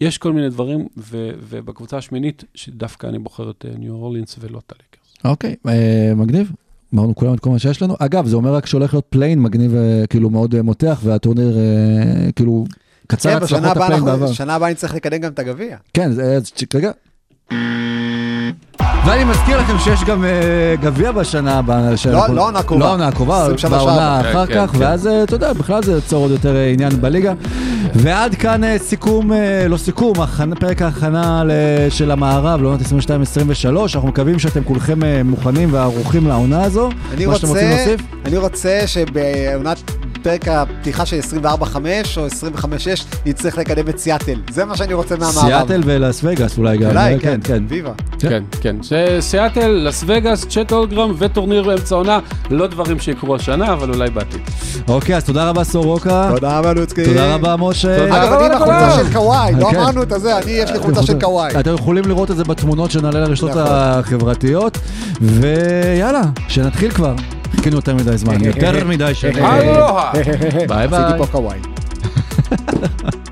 יש כל מיני דברים, ו, ובקבוצה השמינית, שדווקא אני בוחר את אה, ניו אורלינס ולא את הלייקרס. אוקיי, אה, מגניב. אמרנו כולם את כל מה שיש לנו. אגב, זה אומר רק שהולך להיות play-in מגניב, אה, כאילו מאוד אה, מותח, והטורניר אה, כאילו קצר כן, הצלחות ה play-in בעבר. שנה הבאה נצטרך לקדם גם את הגביע. כן, זה- רגע. ואני מזכיר לכם שיש גם אה, גביע בשנה הבאה. לא העונה הקרובה. לא העונה הקרובה, 23 בעונה. אחר כן, כך, כן, ואז אה, אתה יודע, בכלל זה יוצר עוד יותר אה, עניין בליגה. ועד כאן סיכום, לא סיכום, פרק ההכנה של המערב לעונת 22-23. אנחנו מקווים שאתם כולכם מוכנים וערוכים לעונה הזו. אני רוצה שבעונת פרק הפתיחה של 24-5 או 25-6 נצטרך לקדם את סיאטל. זה מה שאני רוצה מהמערב. סיאטל ולאס וגאס אולי גם. אולי, אה, כן, כן. ויבה. כן, כן. ש- סיאטל, לס וגאס, צ'ט הולמגרן וטורניר באמצע עונה, לא דברים שיקרו השנה, אבל אולי בעתיד. אוקיי, אז תודה רבה סורוקה. תודה רבה לוצקי. תודה רבה משה. אגב, אני עם רבה החולצה לכולם. של קוואי, לא כן. אמרנו את הזה, אני יש לי חולצה של קוואי. אתם יכולים לראות את זה בתמונות שנעלה לרשתות נכון. החברתיות, ויאללה, שנתחיל כבר. חיכינו יותר מדי זמן, יותר מדי שנים. אלוהה. ביי ביי. עשיתי פה קוואי.